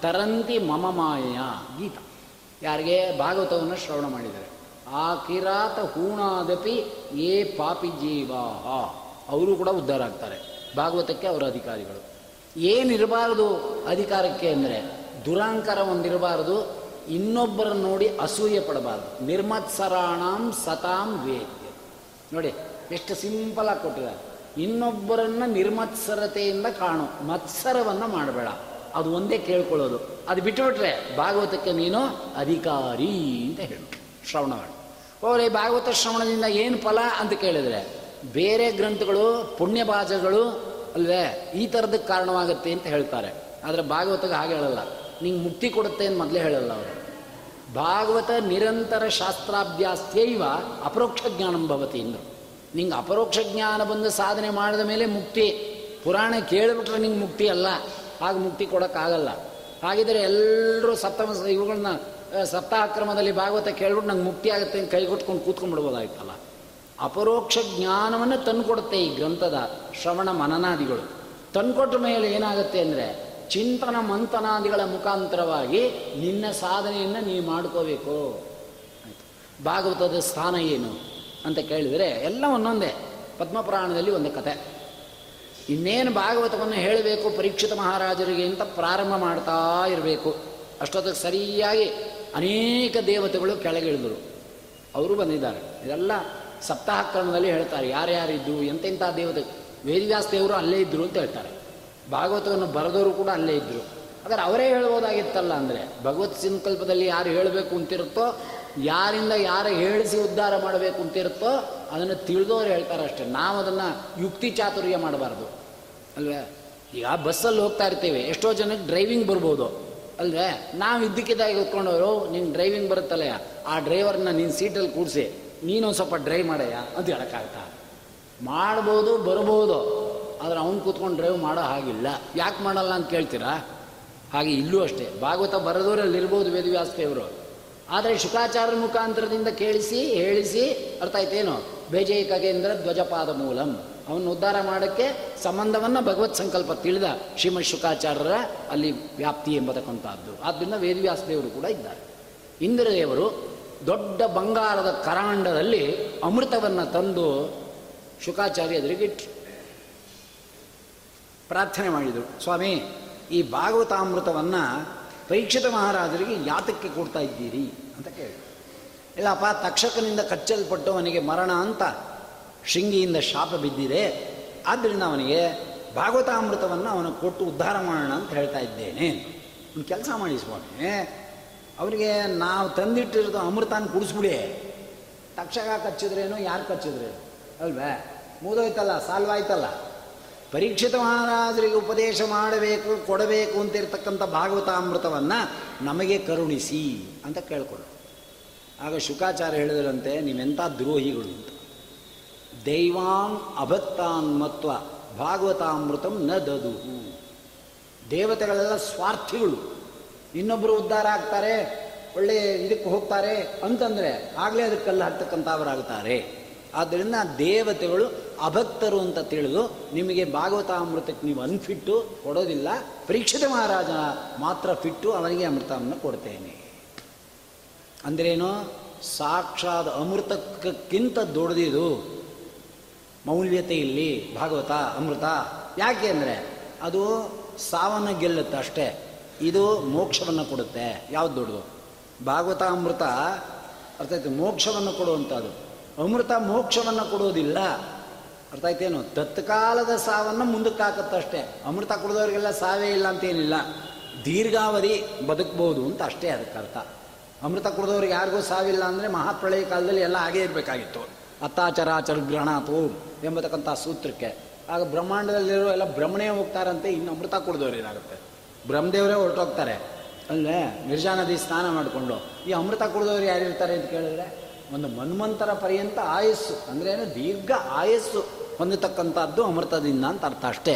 ತರಂತಿ ಮಮ ಮಾಯ ಗೀತ. ಯಾರಿಗೆ? ಭಾಗವತವನ್ನು ಶ್ರವಣ ಮಾಡಿದ್ದಾರೆ. ಆ ಕಿರಾತ ಹೂಣಾದಪಿ ಏ ಪಾಪಿ ಜೀವಾಹ. ಅವರು ಕೂಡ ಉದ್ಧಾರ ಆಗ್ತಾರೆ. ಭಾಗವತಕ್ಕೆ ಅವರ ಅಧಿಕಾರಿಗಳು. ಏನಿರಬಾರದು ಅಧಿಕಾರಕ್ಕೆ ಅಂದರೆ ದುರಾಂಕಾರ ಹೊಂದಿರಬಾರದು, ಇನ್ನೊಬ್ಬರನ್ನು ನೋಡಿ ಅಸೂಯೆ ಪಡಬಾರ್ದು. ನಿರ್ಮತ್ಸರಾಣಾಂ ಸತಾಂ ವೇದ್ಯ. ನೋಡಿ, ಎಷ್ಟು ಸಿಂಪಲಾಗಿ ಕೊಟ್ಟಿದ್ದಾರೆ. ಇನ್ನೊಬ್ಬರನ್ನು ನಿರ್ಮತ್ಸರತೆಯಿಂದ ಕಾಣು, ಮತ್ಸರವನ್ನು ಮಾಡಬೇಡ. ಅದು ಒಂದೇ ಕೇಳ್ಕೊಳ್ಳೋದು. ಅದು ಬಿಟ್ಟುಬಿಟ್ರೆ ಭಾಗವತಕ್ಕೆ ನೀನು ಅಧಿಕಾರಿ ಅಂತ ಹೇಳು ಶ್ರವಣ ಮಾಡಿ ಹೋಗ್ರಿ ಭಾಗವತ ಶ್ರವಣದಿಂದ ಏನು ಫಲ ಅಂತ ಕೇಳಿದರೆ, ಬೇರೆ ಗ್ರಂಥಗಳು, ಪುಣ್ಯಭಾಜಗಳು ಅಲ್ವೇ, ಈ ಥರದಕ್ಕೆ ಕಾರಣವಾಗುತ್ತೆ ಅಂತ ಹೇಳ್ತಾರೆ. ಆದರೆ ಭಾಗವತಗೆ ಹಾಗೆ ಹೇಳಲ್ಲ. ನಿಂಗೆ ಮುಕ್ತಿ ಕೊಡುತ್ತೆ ಅಂತ ಮೊದಲೇ ಹೇಳಲ್ಲ ಅವರು. ಭಾಗವತ ನಿರಂತರ ಶಾಸ್ತ್ರಾಭ್ಯಾಸೈವ ಅಪರೋಕ್ಷ ಜ್ಞಾನಂ ಭವತಿ ಅಂದರು. ನಿಂಗೆ ಅಪರೋಕ್ಷ ಜ್ಞಾನ ಬಂದು ಸಾಧನೆ ಮಾಡಿದ ಮೇಲೆ ಮುಕ್ತಿ. ಪುರಾಣ ಕೇಳಿಬಿಟ್ರೆ ನಿಂಗೆ ಮುಕ್ತಿ ಅಲ್ಲ. ಹಾಗೆ ಮುಕ್ತಿ ಕೊಡೋಕ್ಕಾಗಲ್ಲ. ಹಾಗಿದ್ರೆ ಎಲ್ಲರೂ ಸಪ್ತಮ ಇವುಗಳನ್ನ ಸಪ್ತಾಹಕ್ರಮದಲ್ಲಿ ಭಾಗವತ ಕೇಳ್ಬಿಟ್ಟು ನಂಗೆ ಮುಕ್ತಿ ಆಗುತ್ತೆ ಅಂತ ಕೈಗೊಟ್ಕೊಂಡು ಕೂತ್ಕೊಂಡ್ಬಿಡ್ಬೋದಾಯ್ತಲ್ಲ. ಅಪರೋಕ್ಷ ಜ್ಞಾನವನ್ನು ತಂದುಕೊಡುತ್ತೆ ಈ ಗ್ರಂಥದ ಶ್ರವಣ ಮನನಾದಿಗಳು. ತಂದುಕೊಟ್ಟ ಮೇಲೆ ಏನಾಗುತ್ತೆ ಅಂದರೆ ಚಿಂತನ ಮಂಥನಾದಿಗಳ ಮುಖಾಂತರವಾಗಿ ನಿನ್ನ ಸಾಧನೆಯನ್ನು ನೀವು ಮಾಡ್ಕೋಬೇಕು. ಭಾಗವತದ ಸ್ಥಾನ ಏನು ಅಂತ ಕೇಳಿದರೆ ಎಲ್ಲ ಒಂದೊಂದೇ ಪದ್ಮಪುರಾಣದಲ್ಲಿ ಒಂದು ಕತೆ. ಇನ್ನೇನು ಭಾಗವತವನ್ನು ಹೇಳಬೇಕು, ಪರೀಕ್ಷಿತ ಮಹಾರಾಜರಿಗೆ ಅಂತ ಪ್ರಾರಂಭ ಮಾಡ್ತಾ ಇರಬೇಕು. ಅಷ್ಟೊತ್ತಿಗೆ ಸರಿಯಾಗಿ ಅನೇಕ ದೇವತೆಗಳು ಕೆಳಗಿಳಿದರು. ಅವರು ಬಂದಿದ್ದಾರೆ. ಇದೆಲ್ಲ ಸಪ್ತಾಹಕ್ರಮದಲ್ಲಿ ಹೇಳ್ತಾರೆ. ಯಾರ್ಯಾರಿದ್ದು, ಎಂತೆಂಥ ದೇವತೆ. ವೇದವ್ಯಾಸ ದೇವರು ಅಲ್ಲೇ ಇದ್ದರು ಅಂತ ಹೇಳ್ತಾರೆ. ಭಾಗವತವನ್ನು ಬರೆದವರು ಕೂಡ ಅಲ್ಲೇ ಇದ್ದರು ಆದರೆ ಅವರೇ ಹೇಳ್ಬೋದಾಗಿತ್ತಲ್ಲ ಅಂದರೆ, ಭಗವತ್ ಸಂಕಲ್ಪದಲ್ಲಿ ಯಾರು ಹೇಳಬೇಕು ಅಂತಿರುತ್ತೋ, ಯಾರಿಂದ ಯಾರು ಹೇಳಿಸಿ ಉದ್ಧಾರ ಮಾಡಬೇಕು ಅಂತಿರುತ್ತೋ, ಅದನ್ನು ತಿಳಿದವರು ಹೇಳ್ತಾರೆ ಅಷ್ಟೇ. ನಾವು ಅದನ್ನು ಯುಕ್ತಿ ಚಾತುರ್ಯ ಮಾಡಬಾರ್ದು. ಅಲ್ವೇ? ಈಗ ಬಸ್ಸಲ್ಲಿ ಹೋಗ್ತಾ ಇರ್ತೀವಿ, ಎಷ್ಟೋ ಜನಕ್ಕೆ ಡ್ರೈವಿಂಗ್ ಬರ್ಬೋದು. ಅಲ್ವೇ? ನಾವು ಇದ್ದಕ್ಕಿದ್ದಾಗಿ ಹೊತ್ಕೊಂಡವರು ನಿನ್ನ ಡ್ರೈವಿಂಗ್ ಬರುತ್ತಲ್ಲಯ್ಯ ಆ ಡ್ರೈವರ್ನ ನಿನ್ನ ಸೀಟಲ್ಲಿ ಕೂಡಿಸಿ, ನೀನೊಂದು ಸ್ವಲ್ಪ ಡ್ರೈವ್ ಮಾಡಯ್ಯ? ಅಂತ ಹೇಳೋಕ್ಕಾಗ್ತಾ ಮಾಡ್ಬೋದು, ಬರ್ಬೋದು. ಆದರೆ ಅವ್ನು ಕೂತ್ಕೊಂಡು ಡ್ರೈವ್ ಮಾಡೋ ಹಾಗಿಲ್ಲ. ಯಾಕೆ ಮಾಡಲ್ಲ ಅಂತ ಕೇಳ್ತೀರಾ? ಹಾಗೆ ಇಲ್ಲೂ ಅಷ್ಟೇ. ಭಾಗವತ ಬರೆದವರಲ್ಲಿ ಇರ್ಬೋದು ವೇದವ್ಯಾಸದೇವರು ಆದರೆ ಶುಕಾಚಾರ್ಯ ಮುಖಾಂತರದಿಂದ ಕೇಳಿಸಿ, ಹೇಳಿಸಿ ಅರ್ಥ ಆಯ್ತೇನು? ಬೇಜೈಕಗೇಂದ್ರ ಧ್ವಜಪಾದ ಮೂಲಂ. ಅವನ್ನ ಉದ್ಧಾರ ಮಾಡೋಕ್ಕೆ ಸಂಬಂಧವನ್ನು ಭಗವತ್ ಸಂಕಲ್ಪ ತಿಳಿದ ಶ್ರೀಮದ್ ಶುಕಾಚಾರ್ಯರ ಅಲ್ಲಿ ವ್ಯಾಪ್ತಿ ಎಂಬತಕ್ಕಂಥದ್ದು. ಆದ್ದರಿಂದ ವೇದವ್ಯಾಸದೇವರು ಕೂಡ ಇದ್ದಾರೆ. ಇಂದ್ರದೇವರು ದೊಡ್ಡ ಬಂಗಾರದ ಕರಾಂಡದಲ್ಲಿ ಅಮೃತವನ್ನು ತಂದು ಶುಕಾಚಾರ್ಯ ಎದುರಿಗೆ ಇಟ್ರು. ಪ್ರಾರ್ಥನೆ ಮಾಡಿದರು. ಸ್ವಾಮಿ, ಈ ಭಾಗವತಾಮೃತವನ್ನು ಪರೀಕ್ಷಿತ ಮಹಾರಾಜರಿಗೆ ಯಾತಕ್ಕೆ ಕೊಡ್ತಾ ಇದ್ದೀರಿ? ಅಂತ ಕೇಳಿ ಇಲ್ಲಪ್ಪ, ತಕ್ಷಕನಿಂದ ಕಚ್ಚಲ್ಪಟ್ಟವನಿಗೆ ಮರಣ ಅಂತ ಶೃಂಗಿಯಿಂದ ಶಾಪ ಬಿದ್ದಿದೆ. ಆದ್ದರಿಂದ ಅವನಿಗೆ ಭಾಗವತಾಮೃತವನ್ನು ಅವನು ಕೊಟ್ಟು ಉದ್ಧಾರ ಮಾಡೋಣ ಅಂತ ಹೇಳ್ತಾ ಇದ್ದೇನೆ ಒಂದು ಕೆಲಸ ಮಾಡಿ ಸ್ವಾಮಿ ಅವನಿಗೆ ನಾವು ತಂದಿಟ್ಟಿರೋದು ಅಮೃತಾನ ಕುಡಿಸ್ಬಿಡಿ. ತಕ್ಷಕ ಕಚ್ಚಿದ್ರೇನು, ಯಾರು ಕಚ್ಚಿದ್ರೇನು? ಅಲ್ವೇ ಮುದೋಯ್ತಲ್ಲ ಸಾಲ್ವಾಯ್ತಲ್ಲ. ಪರೀಕ್ಷಿತ ಮಹಾರಾಜರಿಗೆ ಉಪದೇಶ ಮಾಡಬೇಕು, ಕೊಡಬೇಕು ಅಂತ ಇರ್ತಕ್ಕಂಥ ಭಾಗವತಾಮೃತವನ್ನು ನಮಗೆ ಕರುಣಿಸಿ ಅಂತ ಕೇಳ್ಕೊಳ್ಳು ಆಗ ಶುಕಾಚಾರ್ಯ ಹೇಳಿದ್ರಂತೆ, ನೀವೆಂಥ ದ್ರೋಹಿಗಳು ಅಂತ. ದೈವಾನ್ ಅಭಕ್ತಾನ್ ಮತ್ವ, ಭಾಗವತಾಮೃತಂ ನ ದದುಹು ದೇವತೆಗಳೆಲ್ಲ ಸ್ವಾರ್ಥಿಗಳು. ಇನ್ನೊಬ್ಬರು ಉದ್ಧಾರ ಆಗ್ತಾರೆ, ಒಳ್ಳೆ ಇದಕ್ಕೆ ಹೋಗ್ತಾರೆ, ಅಂತಂದರೆ ಆಗಲೇ ಅದಕ್ಕೆ ಕಲ್ಲು ಹಾಕ್ತಕ್ಕಂಥವರಾಗ್ತಾರೆ ಆದ್ದರಿಂದ ದೇವತೆಗಳು ಅಭಕ್ತರು ಅಂತ ತಿಳಿದು ನಿಮಗೆ ಭಾಗವತಾಮೃತಕ್ಕೆ ನೀವು ಅನ್ಫಿಟ್ಟು ಕೊಡೋದಿಲ್ಲ. ಪರೀಕ್ಷಿತ ಮಹಾರಾಜ ಮಾತ್ರ ಫಿಟ್ಟು ಅವನಿಗೆ ಅಮೃತವನ್ನು ಕೊಡ್ತೇನೆ. ಅಂದ್ರೇನು? ಸಾಕ್ಷಾತ್ ಅಮೃತಕ್ಕಿಂತ ದೊಡ್ಡದಿದು ಮೌಲ್ಯತೆ ಇಲ್ಲಿ ಭಾಗವತ ಅಮೃತ. ಯಾಕೆ ಅಂದರೆ ಅದು ಸಾವನ್ನು ಗೆಲ್ಲುತ್ತೆ ಅಷ್ಟೇ. ಇದು ಮೋಕ್ಷವನ್ನು ಕೊಡುತ್ತೆ. ಯಾವ್ದು ದೊಡ್ಡದು? ಭಾಗವತ ಅಮೃತ ಅರ್ಥ ಮೋಕ್ಷವನ್ನು ಕೊಡುವಂಥದ್ದು. ಅಮೃತ ಮೋಕ್ಷವನ್ನು ಕೊಡೋದಿಲ್ಲ. ಅರ್ಥ ಆಯ್ತೇನು? ತತ್ಕಾಲದ ಸಾವನ್ನು ಮುಂದಕ್ಕೆ ಹಾಕತ್ತಷ್ಟೇ ಅಮೃತ ಕುಡಿದವರಿಗೆಲ್ಲ ಸಾವೇ ಇಲ್ಲ ಅಂತೇನಿಲ್ಲ. ದೀರ್ಘಾವಧಿ ಬದುಕ್ಬೋದು ಅಂತ ಅಷ್ಟೇ ಅದಕ್ಕೆ ಅರ್ಥ. ಅಮೃತ ಕುಡಿದವ್ರಿಗೆ ಯಾರಿಗೂ ಸಾವಿಲ್ಲ ಅಂದರೆ ಮಹಾಪ್ರಳಯ ಕಾಲದಲ್ಲಿ ಎಲ್ಲ ಹಾಗೇ ಇರಬೇಕಾಗಿತ್ತು. ಅತ್ತಾಚರಾಚರ ಗ್ರಹಣಾತು ಎಂಬತಕ್ಕಂಥ ಸೂತ್ರಕ್ಕೆ. ಆಗ ಬ್ರಹ್ಮಾಂಡದಲ್ಲಿರೋ ಎಲ್ಲ ಭ್ರಮಣೆ ಹೋಗ್ತಾರಂತೆ, ಇನ್ನು ಅಮೃತ ಕುಡಿದವ್ರು ಏನಾಗುತ್ತೆ? ಬ್ರಹ್ಮದೇವರೇ ಹೊರಟೋಗ್ತಾರೆ. ಅಲ್ಲೇ ನಿರ್ಜಾ ನದಿ ಸ್ನಾನ ಮಾಡಿಕೊಂಡು, ಈ ಅಮೃತ ಕುಡಿದವ್ರು ಯಾರಿರ್ತಾರೆ ಅಂತ ಕೇಳಿದ್ರೆ, ಒಂದು ಮನ್ಮಂತರ ಪರ್ಯಂತ ಆಯಸ್ಸು. ಅಂದ್ರೇನು ದೀರ್ಘ ಆಯಸ್ಸು. ಹೊಂದತಕ್ಕಂಥದ್ದು ಅಮೃತದಿಂದ ಅಂತ ಅರ್ಥ ಅಷ್ಟೇ.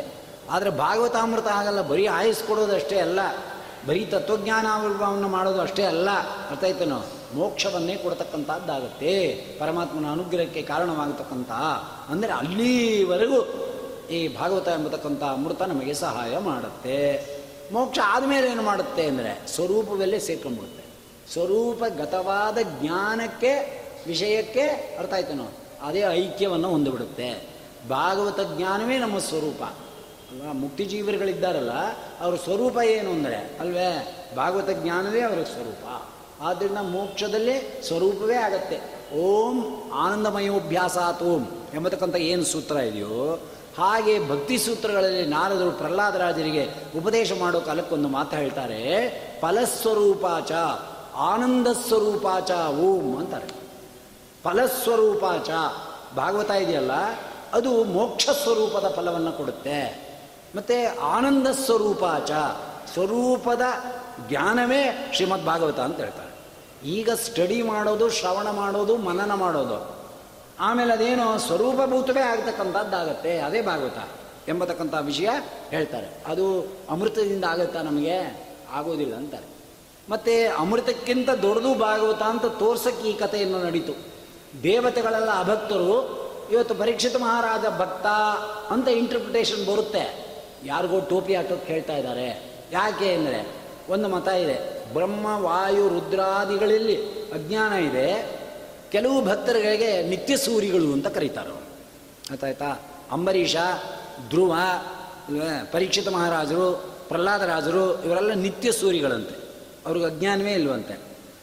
ಆದರೆ ಭಾಗವತಾಮೃತ ಆಗಲ್ಲ ಬರೀ ಆಯಸ್ ಕೊಡೋದಷ್ಟೇ ಅಲ್ಲ, ಬರೀ ತತ್ವಜ್ಞಾನಾವಿರ್ಭಾವವನ್ನು ಮಾಡೋದು ಅಷ್ಟೇ ಅಲ್ಲ, ಅರ್ಥ ಆಯ್ತೇನೋ? ಮೋಕ್ಷವನ್ನೇ ಕೊಡ್ತಕ್ಕಂಥದ್ದಾಗುತ್ತೆ. ಪರಮಾತ್ಮನ ಅನುಗ್ರಹಕ್ಕೆ ಕಾರಣವಾಗತಕ್ಕಂಥ ಅಂದರೆ ಅಲ್ಲಿವರೆಗೂ ಈ ಭಾಗವತ ಎಂಬತಕ್ಕಂಥ ಅಮೃತ ನಮಗೆ ಸಹಾಯ ಮಾಡುತ್ತೆ. ಮೋಕ್ಷ ಆದಮೇಲೆ ಏನು ಮಾಡುತ್ತೆ ಅಂದರೆ ಸ್ವರೂಪದಲ್ಲೇ ಸೇರ್ಕೊಂಡ್ಬಿಡುತ್ತೆ. ಸ್ವರೂಪಗತವಾದ ಜ್ಞಾನಕ್ಕೆ, ವಿಷಯಕ್ಕೆ ಅರ್ಥ ಆಯ್ತೇನೋ? ಅದೇ ಐಕ್ಯವನ್ನು ಹೊಂದಿಬಿಡುತ್ತೆ. ಭಾಗವತ ಜ್ಞಾನವೇ ನಮ್ಮ ಸ್ವರೂಪ. ಅಲ್ವಾ? ಮುಕ್ತಿ ಜೀವರುಗಳಿದ್ದಾರಲ್ಲ ಅವ್ರ ಸ್ವರೂಪ ಏನು ಅಂದರೆ? ಅಲ್ವೇ? ಭಾಗವತ ಜ್ಞಾನವೇ ಅವರ ಸ್ವರೂಪ. ಆದ್ದರಿಂದ ಮೋಕ್ಷದಲ್ಲಿ ಸ್ವರೂಪವೇ ಆಗತ್ತೆ. ಓಂ ಆನಂದಮಯೋಭ್ಯಾಸಾತ್ ಓಂ ಎಂಬತಕ್ಕಂಥ ಏನು ಸೂತ್ರ ಇದೆಯೋ, ಹಾಗೆ ಭಕ್ತಿ ಸೂತ್ರಗಳಲ್ಲಿ ನಾರದರು ಪ್ರಹ್ಲಾದರಾಜರಿಗೆ ಉಪದೇಶ ಮಾಡೋ ಕಾಲಕ್ಕೊಂದು ಮಾತು ಹೇಳ್ತಾರೆ, ಫಲಸ್ವರೂಪಾಚ ಆನಂದ ಸ್ವರೂಪಾಚ ಓಂ ಅಂತಾರೆ. ಫಲಸ್ವರೂಪಾಚ. ಭಾಗವತ ಇದೆಯಲ್ಲ ಅದು ಮೋಕ್ಷ ಸ್ವರೂಪದ ಫಲವನ್ನು ಕೊಡುತ್ತೆ. ಮತ್ತು ಆನಂದ ಸ್ವರೂಪಾಚ ಸ್ವರೂಪದ ಜ್ಞಾನವೇ ಶ್ರೀಮದ್ ಭಾಗವತ ಅಂತ ಹೇಳ್ತಾರೆ. ಈಗ ಸ್ಟಡಿ ಮಾಡೋದು, ಶ್ರವಣ ಮಾಡೋದು, ಮನನ ಮಾಡೋದು. ಆಮೇಲೆ ಅದೇನೋ ಸ್ವರೂಪಭೂತವೇ ಆಗ್ತಕ್ಕಂಥದ್ದಾಗತ್ತೆ, ಅದೇ ಭಾಗವತ ಎಂಬತಕ್ಕಂಥ ವಿಷಯ ಹೇಳ್ತಾರೆ. ಅದು ಅಮೃತದಿಂದ ಆಗುತ್ತಾ ನಮಗೆ? ಆಗೋದಿಲ್ಲ ಅಂತಾರೆ. ಮತ್ತು ಅಮೃತಕ್ಕಿಂತ ದೊಡ್ಡದು ಭಾಗವತ ಅಂತ ತೋರ್ಸಕ್ಕೆ ಈ ಕಥೆಯನ್ನು ನಡೀತು. ದೇವತೆಗಳೆಲ್ಲ ಅಭಕ್ತರು ಇವತ್ತು ಪರೀಕ್ಷಿತ ಮಹಾರಾಜ ಭಕ್ತ ಅಂತ ಇಂಟರ್ಪ್ರಿಟೇಷನ್ ಬರುತ್ತೆ. ಯಾರಿಗೋ ಟೋಪಿ ಹಾಕೋಕ್ಕೆ ಹೇಳ್ತಾ ಇದ್ದಾರೆ. ಯಾಕೆ ಅಂದರೆ ಒಂದು ಮತ ಇದೆ. ಬ್ರಹ್ಮ, ವಾಯು, ರುದ್ರಾದಿಗಳಲ್ಲಿ ಅಜ್ಞಾನ ಇದೆ. ಕೆಲವು ಭಕ್ತರುಗಳಿಗೆ ನಿತ್ಯ ಸೂರಿಗಳು ಅಂತ ಕರೀತಾರೆ ಆಯ್ತಾಯ್ತಾ ಅಂಬರೀಷ, ಧ್ರುವ? ಪರೀಕ್ಷಿತ ಮಹಾರಾಜರು ಪ್ರಹ್ಲಾದರಾಜರು ಇವರೆಲ್ಲ ನಿತ್ಯ ಸೂರಿಗಳಂತೆ. ಅವ್ರಿಗೆ ಅಜ್ಞಾನವೇ ಇಲ್ವಂತೆ.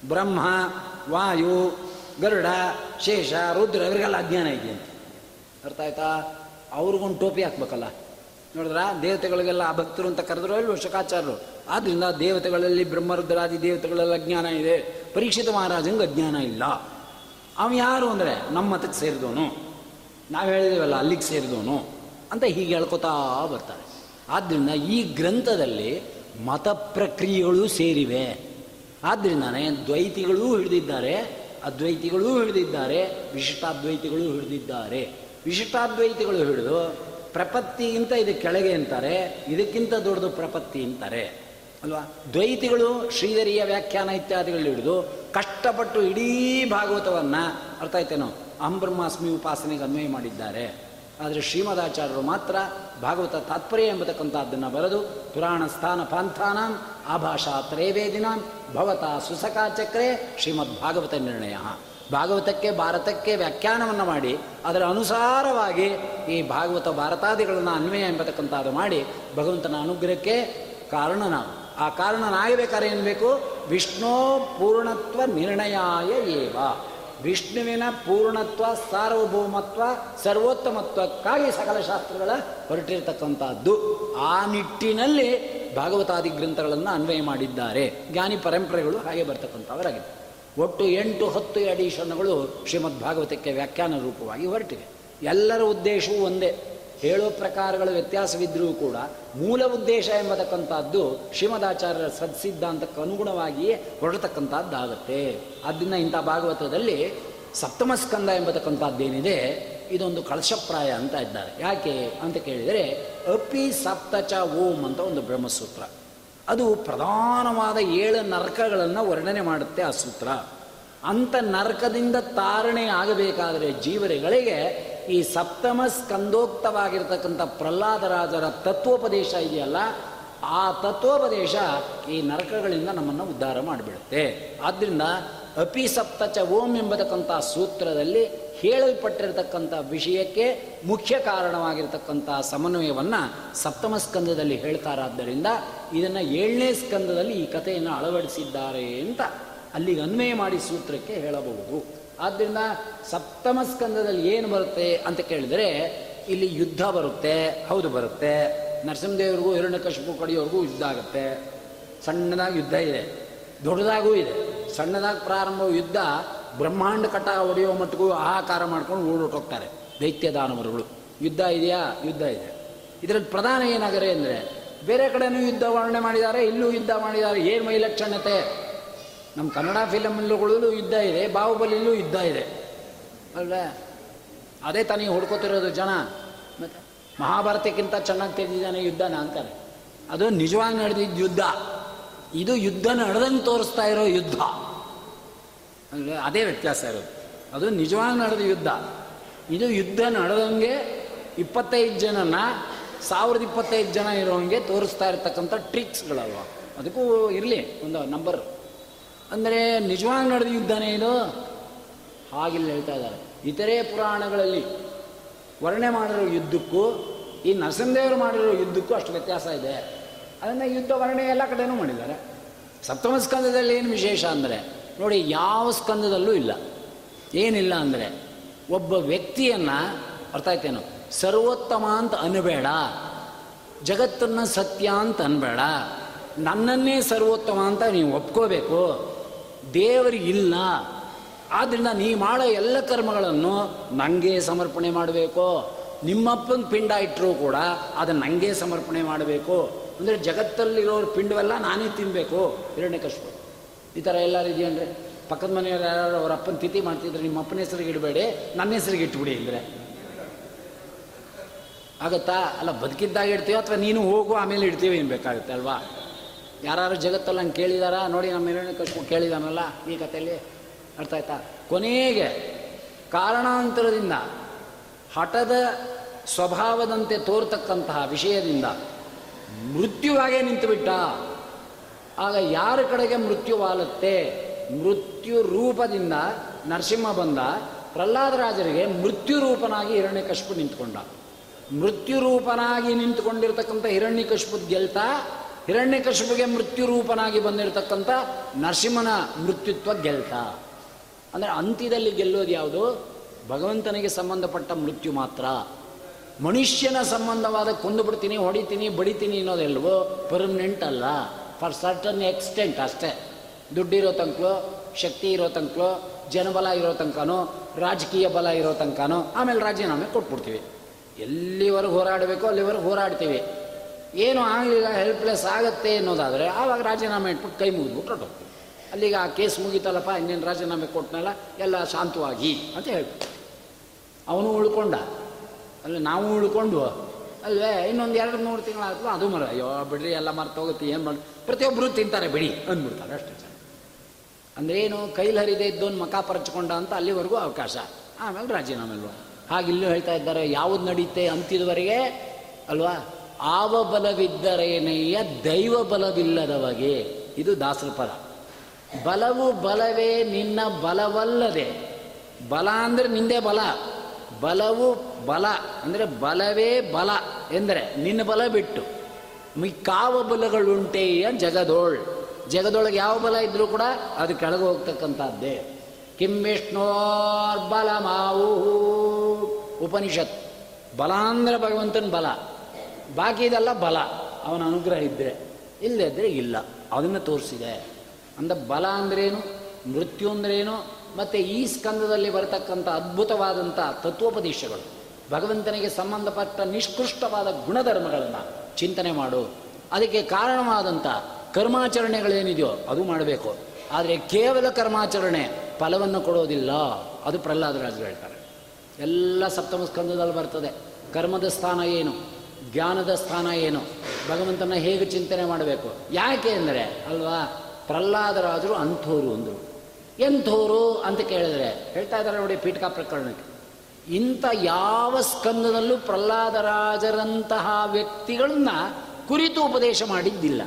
ಬ್ರಹ್ಮ, ವಾಯು, ಗರುಡ, ಶೇಷ, ರುದ್ರ, ಇವರಿಗೆಲ್ಲ ಅಜ್ಞಾನ ಇದೆಯಂತೆ. ಅರ್ಥ ಆಯ್ತಾ? ಅವ್ರಿಗೊಂದು ಟೋಪಿ ಹಾಕ್ಬೇಕಲ್ಲ. ನೋಡಿದ್ರ? ದೇವತೆಗಳಿಗೆಲ್ಲ ಆ ಭಕ್ತರು ಅಂತ ಕರೆದ್ರು ಅಲ್ಲೂ ಶಕಾಚಾರರು ಆದ್ದರಿಂದ ದೇವತೆಗಳಲ್ಲಿ ಬ್ರಹ್ಮರುದ್ರಾದಿ ದೇವತೆಗಳೆಲ್ಲ ಜ್ಞಾನ ಇದೆ. ಪರೀಕ್ಷಿತ ಮಹಾರಾಜಂಗೆ ಅಜ್ಞಾನ ಇಲ್ಲ. ಅವ ಯಾರು ಅಂದರೆ? ನಮ್ಮ ಮತಕ್ಕೆ ಸೇರಿದವನು. ನಾವು ಹೇಳಿದೇವಲ್ಲ, ಅಲ್ಲಿಗೆ ಸೇರಿದವನು ಅಂತ ಹೀಗೆ ಹೇಳ್ಕೊತಾ ಬರ್ತಾರೆ. ಆದ್ದರಿಂದ ಈ ಗ್ರಂಥದಲ್ಲಿ ಮತ ಪ್ರಕ್ರಿಯೆಗಳು ಸೇರಿವೆ. ಆದ್ದರಿಂದನೇ ದ್ವೈತಿಗಳೂ ಹಿಡಿದಿದ್ದಾರೆ, ಅದ್ವೈತಿಗಳೂ ಹಿಡಿದಿದ್ದಾರೆ, ವಿಶಿಷ್ಟಾದ್ವೈತಿಗಳೂ ಹಿಡಿದಿದ್ದಾರೆ. ವಿಶಿಷ್ಟಾದ್ವೈತಿಗಳು ಹಿಡಿದು ಪ್ರಪತ್ತಿಗಿಂತ ಇದು ಕೆಳಗೆ ಅಂತಾರೆ, ಇದಕ್ಕಿಂತ ದೊಡ್ಡದು ಪ್ರಪತ್ತಿ ಅಂತಾರೆ. ಅಲ್ವಾ? ದ್ವೈತಿಗಳು ಶ್ರೀಧರಿಯ ವ್ಯಾಖ್ಯಾನ ಇತ್ಯಾದಿಗಳು ಹಿಡಿದು ಕಷ್ಟಪಟ್ಟು ಇಡೀ ಭಾಗವತವನ್ನು, ಅರ್ಥ ಆಯ್ತೇನೋ? ಅಂಬ್ರಹ್ಮಾಸ್ಮಿ ಉಪಾಸನೆಗೆ ಅನ್ವಯ ಮಾಡಿದ್ದಾರೆ. ಆದರೆ ಶ್ರೀಮದಾಚಾರ್ಯರು ಮಾತ್ರ ಭಾಗವತ ತಾತ್ಪರ್ಯ ಎಂಬತಕ್ಕಂಥದ್ದನ್ನು ಬರೆದು, ಪುರಾಣ ಸ್ಥಾನ ಪಾಂಥಾನಾಂ, ಆಭಾಷಾ ತ್ರೈವೇದಿನಾಂ ಭವತ ಸುಸಕಾಚಕ್ರೆ ಶ್ರೀಮದ್ ಭಾಗವತ ನಿರ್ಣಯ. ಭಾಗವತಕ್ಕೆ, ಭಾರತಕ್ಕೆ ವ್ಯಾಖ್ಯಾನವನ್ನು ಮಾಡಿ, ಅದರ ಅನುಸಾರವಾಗಿ ಈ ಭಾಗವತ ಭಾರತಾದಿಗಳನ್ನು ಅನ್ವಯ ಎಂಬತಕ್ಕಂಥದ್ದು ಮಾಡಿ, ಭಗವಂತನ ಅನುಗ್ರಹಕ್ಕೆ ಕಾರಣ ನಾವು ಆ ಕಾರಣನಾಗಬೇಕಾದ್ರೆ ಏನು ಬೇಕು? ವಿಷ್ಣು ಪೂರ್ಣತ್ವ ನಿರ್ಣಯಾಯ ಏವ. ವಿಷ್ಣುವಿನ ಪೂರ್ಣತ್ವ, ಸಾರ್ವಭೌಮತ್ವ, ಸರ್ವೋತ್ತಮತ್ವಕ್ಕಾಗಿ ಸಕಲ ಶಾಸ್ತ್ರಗಳ ಹೊರಟಿರತಕ್ಕಂಥದ್ದು ಆ ನಿಟ್ಟಿನಲ್ಲಿ ಭಾಗವತಾದಿ ಗ್ರಂಥಗಳನ್ನು ಅನ್ವಯ ಮಾಡಿದ್ದಾರೆ. ಜ್ಞಾನಿ ಪರಂಪರೆಗಳು ಹಾಗೆ ಬರ್ತಕ್ಕಂಥವರಾಗಿದೆ ಒಟ್ಟು ಎಂಟು ಹತ್ತು ಎಡಿಷನ್ಗಳು ಶ್ರೀಮದ್ ಭಾಗವತಕ್ಕೆ ವ್ಯಾಖ್ಯಾನ ರೂಪವಾಗಿ ಹೊರಟಿವೆ. ಎಲ್ಲರ ಉದ್ದೇಶವೂ ಒಂದೇ. ಹೇಳೋ ಪ್ರಕಾರಗಳ ವ್ಯತ್ಯಾಸವಿದ್ದರೂ ಕೂಡ ಮೂಲ ಉದ್ದೇಶ ಎಂಬತಕ್ಕಂಥದ್ದು ಶ್ರೀಮದಾಚಾರ್ಯರ ಸದ್ಸಿದ್ಧಾಂತಕ್ಕೆ ಅನುಗುಣವಾಗಿಯೇ ಹೊರಡತಕ್ಕಂಥದ್ದಾಗುತ್ತೆ ಆದ್ದರಿಂದ ಇಂಥ ಭಾಗವತದಲ್ಲಿ ಸಪ್ತಮ ಸ್ಕಂದ ಎಂಬತಕ್ಕಂಥದ್ದೇನಿದೆ, ಇದೊಂದು ಕಳಶಪ್ರಾಯ ಅಂತ ಇದ್ದಾರೆ. ಯಾಕೆ ಅಂತ ಕೇಳಿದರೆ, ಅಪಿ ಸಪ್ತಚ ಓಂ ಅಂತ ಒಂದು ಬ್ರಹ್ಮಸೂತ್ರ. ಅದು ಪ್ರಧಾನವಾದ ಏಳು ನರಕಗಳನ್ನು ವರ್ಣನೆ ಮಾಡುತ್ತೆ ಆ ಸೂತ್ರ. ಅಂಥ ನರಕದಿಂದ ತಾರಣೆ ಆಗಬೇಕಾದರೆ ಜೀವರಿಗಳಿಗೆ ಈ ಸಪ್ತಮ ಸ್ಕಂದೋಕ್ತವಾಗಿರ್ತಕ್ಕಂಥ ಪ್ರಹ್ಲಾದರಾಜರ ತತ್ವೋಪದೇಶ ಇದೆಯಲ್ಲ, ಆ ತತ್ವೋಪದೇಶ ಈ ನರಕಗಳಿಂದ ನಮ್ಮನ್ನು ಉದ್ಧಾರ ಮಾಡಿಬಿಡುತ್ತೆ. ಆದ್ದರಿಂದ ಅಪಿ ಸಪ್ತಚ ಓಂ ಎಂಬತಕ್ಕಂಥ ಸೂತ್ರದಲ್ಲಿ ಹೇಳಲ್ಪಟ್ಟಿರತಕ್ಕಂಥ ವಿಷಯಕ್ಕೆ ಮುಖ್ಯ ಕಾರಣವಾಗಿರ್ತಕ್ಕಂಥ ಸಮನ್ವಯವನ್ನು ಸಪ್ತಮ ಸ್ಕಂದದಲ್ಲಿ ಹೇಳ್ತಾರಾದ್ದರಿಂದ ಇದನ್ನು ಏಳನೇ ಸ್ಕಂದದಲ್ಲಿ ಈ ಕಥೆಯನ್ನು ಅಳವಡಿಸಿದ್ದಾರೆ ಅಂತ ಅಲ್ಲಿಗೆ ಅನ್ವಯ ಮಾಡಿ ಸೂತ್ರಕ್ಕೆ ಹೇಳಬಹುದು. ಆದ್ದರಿಂದ ಸಪ್ತಮ ಸ್ಕಂದದಲ್ಲಿ ಏನು ಬರುತ್ತೆ ಅಂತ ಕೇಳಿದರೆ ಇಲ್ಲಿ ಯುದ್ಧ ಬರುತ್ತೆ, ಹೌದು ಬರುತ್ತೆ. ನರಸಿಂಹದೇವ್ರಿಗೂ ಹಿರಣ್ಯಕಶಿಪು ಕಡೆಯವ್ರಿಗೂ ಯುದ್ಧ ಆಗುತ್ತೆ. ಸಣ್ಣದಾಗಿ ಯುದ್ಧ ಇದೆ, ದೊಡ್ಡದಾಗೂ ಇದೆ. ಸಣ್ಣದಾಗಿ ಪ್ರಾರಂಭ ಯುದ್ಧ ಬ್ರಹ್ಮಾಂಡ ಕಟ ಹೊಡೆಯೋ ಮಟ್ಟಿಗೂ ಆಹಾಕಾರ ಮಾಡ್ಕೊಂಡು ಓಡೋಟೋಗ್ತಾರೆ ದೈತ್ಯ ದಾನವರುಗಳು ಯುದ್ಧ ಇದೆಯಾ? ಯುದ್ಧ ಇದೆ ಇದರಲ್ಲಿ ಪ್ರಧಾನ ಏನಾಗರೆ ಅಂದರೆ, ಬೇರೆ ಕಡೆನೂ ಯುದ್ಧ ವರ್ಣನೆ ಮಾಡಿದ್ದಾರೆ ಇಲ್ಲೂ ಯುದ್ಧ ಮಾಡಿದ್ದಾರೆ ಏನು ವೈಲಕ್ಷಣ್ಯತೆ? ನಮ್ಮ ಕನ್ನಡ ಫಿಲಮ್ಗಳಲ್ಲೂ ಯುದ್ಧ ಇದೆ, ಬಾಹುಬಲಿಯಲ್ಲೂ ಯುದ್ಧ ಇದೆ. ಅಲ್ವೇ? ಅದೇ ತಾನೇ ಹುಡ್ಕೋತಿರೋದು ಜನ. ಮತ್ತು ಮಹಾಭಾರತಕ್ಕಿಂತ ಚೆನ್ನಾಗಿ ತೆಗೆದಿದ್ದಾನೆ ಯುದ್ಧನ ಅಂತಾರೆ ಅದು ನಿಜವಾಗಿ ನಡೆದಿದ್ದ ಯುದ್ಧ. ಇದು ಯುದ್ಧ ನಡೆದಂಗೆ ತೋರಿಸ್ತಾ ಇರೋ ಯುದ್ಧ. ಅಲ್ವೇ ಅದೇ ವ್ಯತ್ಯಾಸ ಇರೋದು. ಅದು ನಿಜವಾಗಿ ನಡೆದ ಯುದ್ಧ. ಇದು ಯುದ್ಧ ನಡೆದಂಗೆ ಇಪ್ಪತ್ತೈದು ಜನನ ಸಾವಿರದ ಇಪ್ಪತ್ತೈದು ಜನ ಇರೋಂಗೆ ತೋರಿಸ್ತಾ ಇರ್ತಕ್ಕಂಥ ಟ್ರಿಕ್ಸ್ಗಳಲ್ವ. ಅದಕ್ಕೂ ಇರಲಿ, ಒಂದು ನಂಬರ್ ಅಂದರೆ ನಿಜವಾಗಿ ನಡೆದ ಯುದ್ಧನೇ ಇದು? ಹಾಗಿಲ್ಲ ಹೇಳ್ತಾ ಇದ್ದಾರೆ. ಇತರೆ ಪುರಾಣಗಳಲ್ಲಿ ವರ್ಣೆ ಮಾಡಿರೋ ಯುದ್ಧಕ್ಕೂ, ಈ ನರಸಿಂಹದೇವರು ಮಾಡಿರೋ ಯುದ್ಧಕ್ಕೂ ಅಷ್ಟು ವ್ಯತ್ಯಾಸ ಇದೆ. ಅದನ್ನು ಯುದ್ಧ ವರ್ಣೆ ಎಲ್ಲ ಕಡೆನೂ ಮಾಡಿದ್ದಾರೆ. ಸಪ್ತಮ ಸ್ಕಂದದಲ್ಲಿ ಏನು ವಿಶೇಷ ಅಂದರೆ ನೋಡಿ, ಯಾವ ಸ್ಕಂದದಲ್ಲೂ ಇಲ್ಲ. ಏನಿಲ್ಲ ಅಂದರೆ, ಒಬ್ಬ ವ್ಯಕ್ತಿಯನ್ನು, ಅರ್ಥ ಆಯ್ತೇನು? ಸರ್ವೋತ್ತಮ ಅಂತ ಅನ್ಬೇಡ ಜಗತ್ತನ್ನು ಸತ್ಯ ಅಂತ ಅನ್ಬೇಡ. ನನ್ನನ್ನೇ ಸರ್ವೋತ್ತಮ ಅಂತ ನೀವು ಒಪ್ಕೋಬೇಕು. ದೇವರಿಗಿಲ್ಲ ಆದ್ದರಿಂದ ನೀ ಮಾಡೋ ಎಲ್ಲ ಕರ್ಮಗಳನ್ನು ನನಗೆ ಸಮರ್ಪಣೆ ಮಾಡಬೇಕು. ನಿಮ್ಮಪ್ಪನ ಪಿಂಡ ಇಟ್ಟರೂ ಕೂಡ ಅದನ್ನು ನನಗೆ ಸಮರ್ಪಣೆ ಮಾಡಬೇಕು. ಅಂದರೆ ಜಗತ್ತಲ್ಲಿರೋರು ಪಿಂಡವೆಲ್ಲ ನಾನೇ ತಿನ್ನಬೇಕು ಹಿರಣ್ಯಕಶ್ಯಪ ಈ ಥರ ಎಲ್ಲರೂ ಅಂದರೆ ಪಕ್ಕದ ಮನೆಯವ್ರು ಯಾರು ಅವ್ರ ಅಪ್ಪನ ತಿಥಿ ಮಾಡ್ತಿದ್ರೆ ನಿಮ್ಮ ಅಪ್ಪನ ಹೆಸರಿಗೆ ಇಡಬೇಡಿ, ನನ್ನ ಹೆಸರಿಗೆ ಇಟ್ಬಿಡಿ ಅಂದರೆ. ಆಗುತ್ತಾ? ಅಲ್ಲ, ಬದುಕಿದ್ದಾಗ ಇಡ್ತೀವೋ ಅಥವಾ ನೀನು ಹೋಗು ಆಮೇಲೆ ಇಡ್ತೀವಿ ಏನು ಬೇಕಾಗುತ್ತೆ ಅಲ್ವಾ? ಯಾರು ಜಗತ್ತಲ್ಲಿ ಹಂಗೆ ಕೇಳಿದಾರ? ನೋಡಿ, ನಮ್ಮ ಹಿರಣ್ಯಕಶ್ಯಪ ಕೇಳಿದಾನಲ್ಲ, ಈ ಕಥೆಯಲ್ಲಿ ಅರ್ಥ ಆಯ್ತಾ? ಕೊನೆಗೆ ಕಾರಣಾಂತರದಿಂದ ಹಠದ ಸ್ವಭಾವದಂತೆ ತೋರ್ತಕ್ಕಂತಹ ವಿಷಯದಿಂದ ಮೃತ್ಯುವಾಗೇ ನಿಂತುಬಿಟ್ಟ. ಆಗ ಯಾರ ಕಡೆಗೆ ಮೃತ್ಯು ವಾಲುತ್ತೆ? ಮೃತ್ಯು ರೂಪದಿಂದ ನರಸಿಂಹ ಬಂದ. ಪ್ರಹ್ಲಾದರಾಜರಿಗೆ ಮೃತ್ಯು ರೂಪನಾಗಿ ಹಿರಣ್ಯಕಶ್ಯಪು ನಿಂತ್ಕೊಂಡ. ಮೃತ್ಯು ರೂಪನಾಗಿ ನಿಂತುಕೊಂಡಿರ್ತಕ್ಕಂಥ ಹಿರಣ್ಯಕಶ್ಯಪದ ಗೆಲ್ತಾ. ಮೃತ್ಯು ರೂಪನಾಗಿ ಬಂದಿರತಕ್ಕಂಥ ನರಸಿಂಹನ ಮೃತ್ಯುತ್ವ ಗೆಲ್ತಾ. ಅಂದರೆ ಅಂತ್ಯದಲ್ಲಿ ಗೆಲ್ಲೋದು ಯಾವುದು? ಭಗವಂತನಿಗೆ ಸಂಬಂಧಪಟ್ಟ ಮೃತ್ಯು ಮಾತ್ರ. ಮನುಷ್ಯನ ಸಂಬಂಧವಾದ ಕೊಂದು ಬಿಡ್ತೀನಿ, ಹೊಡಿತೀನಿ, ಬಡಿತೀನಿ ಅನ್ನೋದೆಲ್ವೋ? ಪರ್ಮನೆಂಟ್ ಅಲ್ಲ. ಫಾರ್ ಸರ್ಟನ್ ಎಕ್ಸ್ಟೆಂಟ್ ಅಷ್ಟೇ. ದುಡ್ಡಿರೋ ತನಕಲೋ, ಶಕ್ತಿ ಇರೋ ತನಕಲೋ, ಜನಬಲ ಇರೋ ತನಕನೋ, ರಾಜಕೀಯ ಬಲ ಇರೋ ತನಕನೋ, ಆಮೇಲೆ ರಾಜೀನಾಮೆ ಕೊಟ್ಬಿಡ್ತೀವಿ. ಎಲ್ಲಿವರೆಗೆ ಹೋರಾಡಬೇಕೋ ಅಲ್ಲಿವರೆಗೆ ಹೋರಾಡ್ತೀವಿ. ಏನು ಆಗಲಿಲ್ಲ ಹೆಲ್ಪ್ಲೆಸ್ ಆಗುತ್ತೆ ಅನ್ನೋದಾದರೆ ಆವಾಗ ರಾಜೀನಾಮೆ ಇಟ್ಬಿಟ್ಟು ಕೈ ಮುಗಿದ್ಬಿಟ್ಟು ಹೊರಟೋಗ್ತೀವಿ ಅಲ್ಲಿಗೆ ಆ ಕೇಸ್ ಮುಗೀತಲ್ಲಪ್ಪ, ಇನ್ನೇನು ರಾಜೀನಾಮೆ ಕೊಟ್ಟನಲ್ಲ ಎಲ್ಲ ಶಾಂತವಾಗಿ ಅಂತ ಹೇಳ್ಬಿಟ್ಟು. ಅವನು ಉಳ್ಕೊಂಡ. ಅಲ್ಲಿ ನಾವು ಉಳ್ಕೊಂಡು ಅಲ್ವೇ? ಇನ್ನೊಂದು ಎರಡು ಮೂರು ತಿಂಗಳಾಗ್ತದೆ ಅದು ಮರ. ಅಯ್ಯೋ, ಬಿಡ್ರಿ, ಎಲ್ಲ ಮರ್ತು ಹೋಗುತ್ತೆ, ಏನು ಮಾಡಿ ಪ್ರತಿಯೊಬ್ಬರು ತಿಂತಾರೆ, ಬಿಡಿ, ಅಂದ್ಬಿಡ್ತಾರೆ, ಅಷ್ಟೇ ಅಂದ್ರೆ ಏನು ಕೈಲಿ ಹರಿದೇ ಇದ್ದೊಂದು ಮಕ ಪರಚ್ಕೊಂಡ ಅಂತ ಅಲ್ಲಿವರೆಗೂ ಅವಕಾಶ. ಆಮೇಲೆ ರಾಜೀನಾಮೆ ಅಲ್ವಾ? ಇಲ್ಲೂ ಹೇಳ್ತಾ ಇದ್ದಾರೆ, ಯಾವುದು ನಡೀತೆ ಅಂತಿದವರೆಗೆ, ಅಲ್ವಾ? ಆವ ಬಲವಿದ್ದರೇನೆಯ ದೈವ ಬಲವಿಲ್ಲದವಗೆ ಇದು ದಾಸರ ಪದ ಬಲವು ಬಲವೇ ನಿನ್ನ ಬಲವಲ್ಲದೆ. ಬಲ ಅಂದರೆ ನಿಂದೇ ಬಲ. ಬಲವು ಬಲ, ಅಂದರೆ ಬಲವೇ ಬಲ ಎಂದರೆ ನಿನ್ನ ಬಲ ಬಿಟ್ಟು ಮಿಕ್ಕಾವ ಬಲಗಳುಂಟೆಯ ಜಗದೋಳ್. ಜಗದೊಳಗೆ ಯಾವ ಬಲ ಇದ್ರೂ ಕೂಡ ಅದು ಕೆಳಗೆ ಹೋಗ್ತಕ್ಕಂಥದ್ದೇ. ಕಿಂ ವಿಷ್ಣೋರ್ಬಲ ಮಾವು ಉಪನಿಷತ್ ಬಲ ಅಂದರೆ ಭಗವಂತನ ಬಲ. ಬಾಕಿ ಇದೆಲ್ಲ ಬಲ. ಅವನ ಅನುಗ್ರಹ ಇದ್ದರೆ ಇಲ್ಲದಿದ್ರೆ ಇಲ್ಲ. ಅದನ್ನು ತೋರಿಸಿದೆ. ಅಂದ ಬಲ ಅಂದ್ರೇನು? ಮೃತ್ಯು ಅಂದ್ರೇನು? ಮತ್ತು ಈ ಸ್ಕಂದದಲ್ಲಿ ಬರತಕ್ಕಂಥ ಅದ್ಭುತವಾದಂಥ ತತ್ವೋಪದೇಶಗಳು. ಭಗವಂತನಿಗೆ ಸಂಬಂಧಪಟ್ಟ ನಿಷ್ಕೃಷ್ಟವಾದ ಗುಣಧರ್ಮಗಳನ್ನು ಚಿಂತನೆ ಮಾಡು. ಅದಕ್ಕೆ ಕಾರಣವಾದಂಥ ಕರ್ಮಾಚರಣೆಗಳೇನಿದೆಯೋ ಅದು ಮಾಡಬೇಕು. ಆದರೆ ಕೇವಲ ಕರ್ಮಾಚರಣೆ ಫಲವನ್ನು ಕೊಡೋದಿಲ್ಲ. ಅದು ಪ್ರಹ್ಲಾದರಾಜರು ಹೇಳ್ತಾರೆ. ಎಲ್ಲ ಸಪ್ತಮ ಸ್ಕಂದದಲ್ಲಿ ಬರ್ತದೆ. ಕರ್ಮದ ಸ್ಥಾನ ಏನು? ಜ್ಞಾನದ ಸ್ಥಾನ ಏನು? ಭಗವಂತನ ಹೇಗೆ ಚಿಂತನೆ ಮಾಡಬೇಕು? ಯಾಕೆ ಅಂದರೆ, ಅಲ್ವಾ? ಪ್ರಹ್ಲಾದರಾಜರು ಅಂಥವರು ಅಂದರು. ಎಂಥೋರು ಅಂತ ಕೇಳಿದ್ರೆ, ಹೇಳ್ತಾ ಇದ್ದಾರೆ ನೋಡಿ ಪೀಠಕ ಪ್ರಕರಣಕ್ಕೆ. ಇಂಥ ಯಾವ ಸ್ಕಂದದಲ್ಲೂ ಪ್ರಹ್ಲಾದರಾಜರಂತಹ ವ್ಯಕ್ತಿಗಳನ್ನ ಕುರಿತು ಉಪದೇಶ ಮಾಡಿದ್ದಿಲ್ಲ.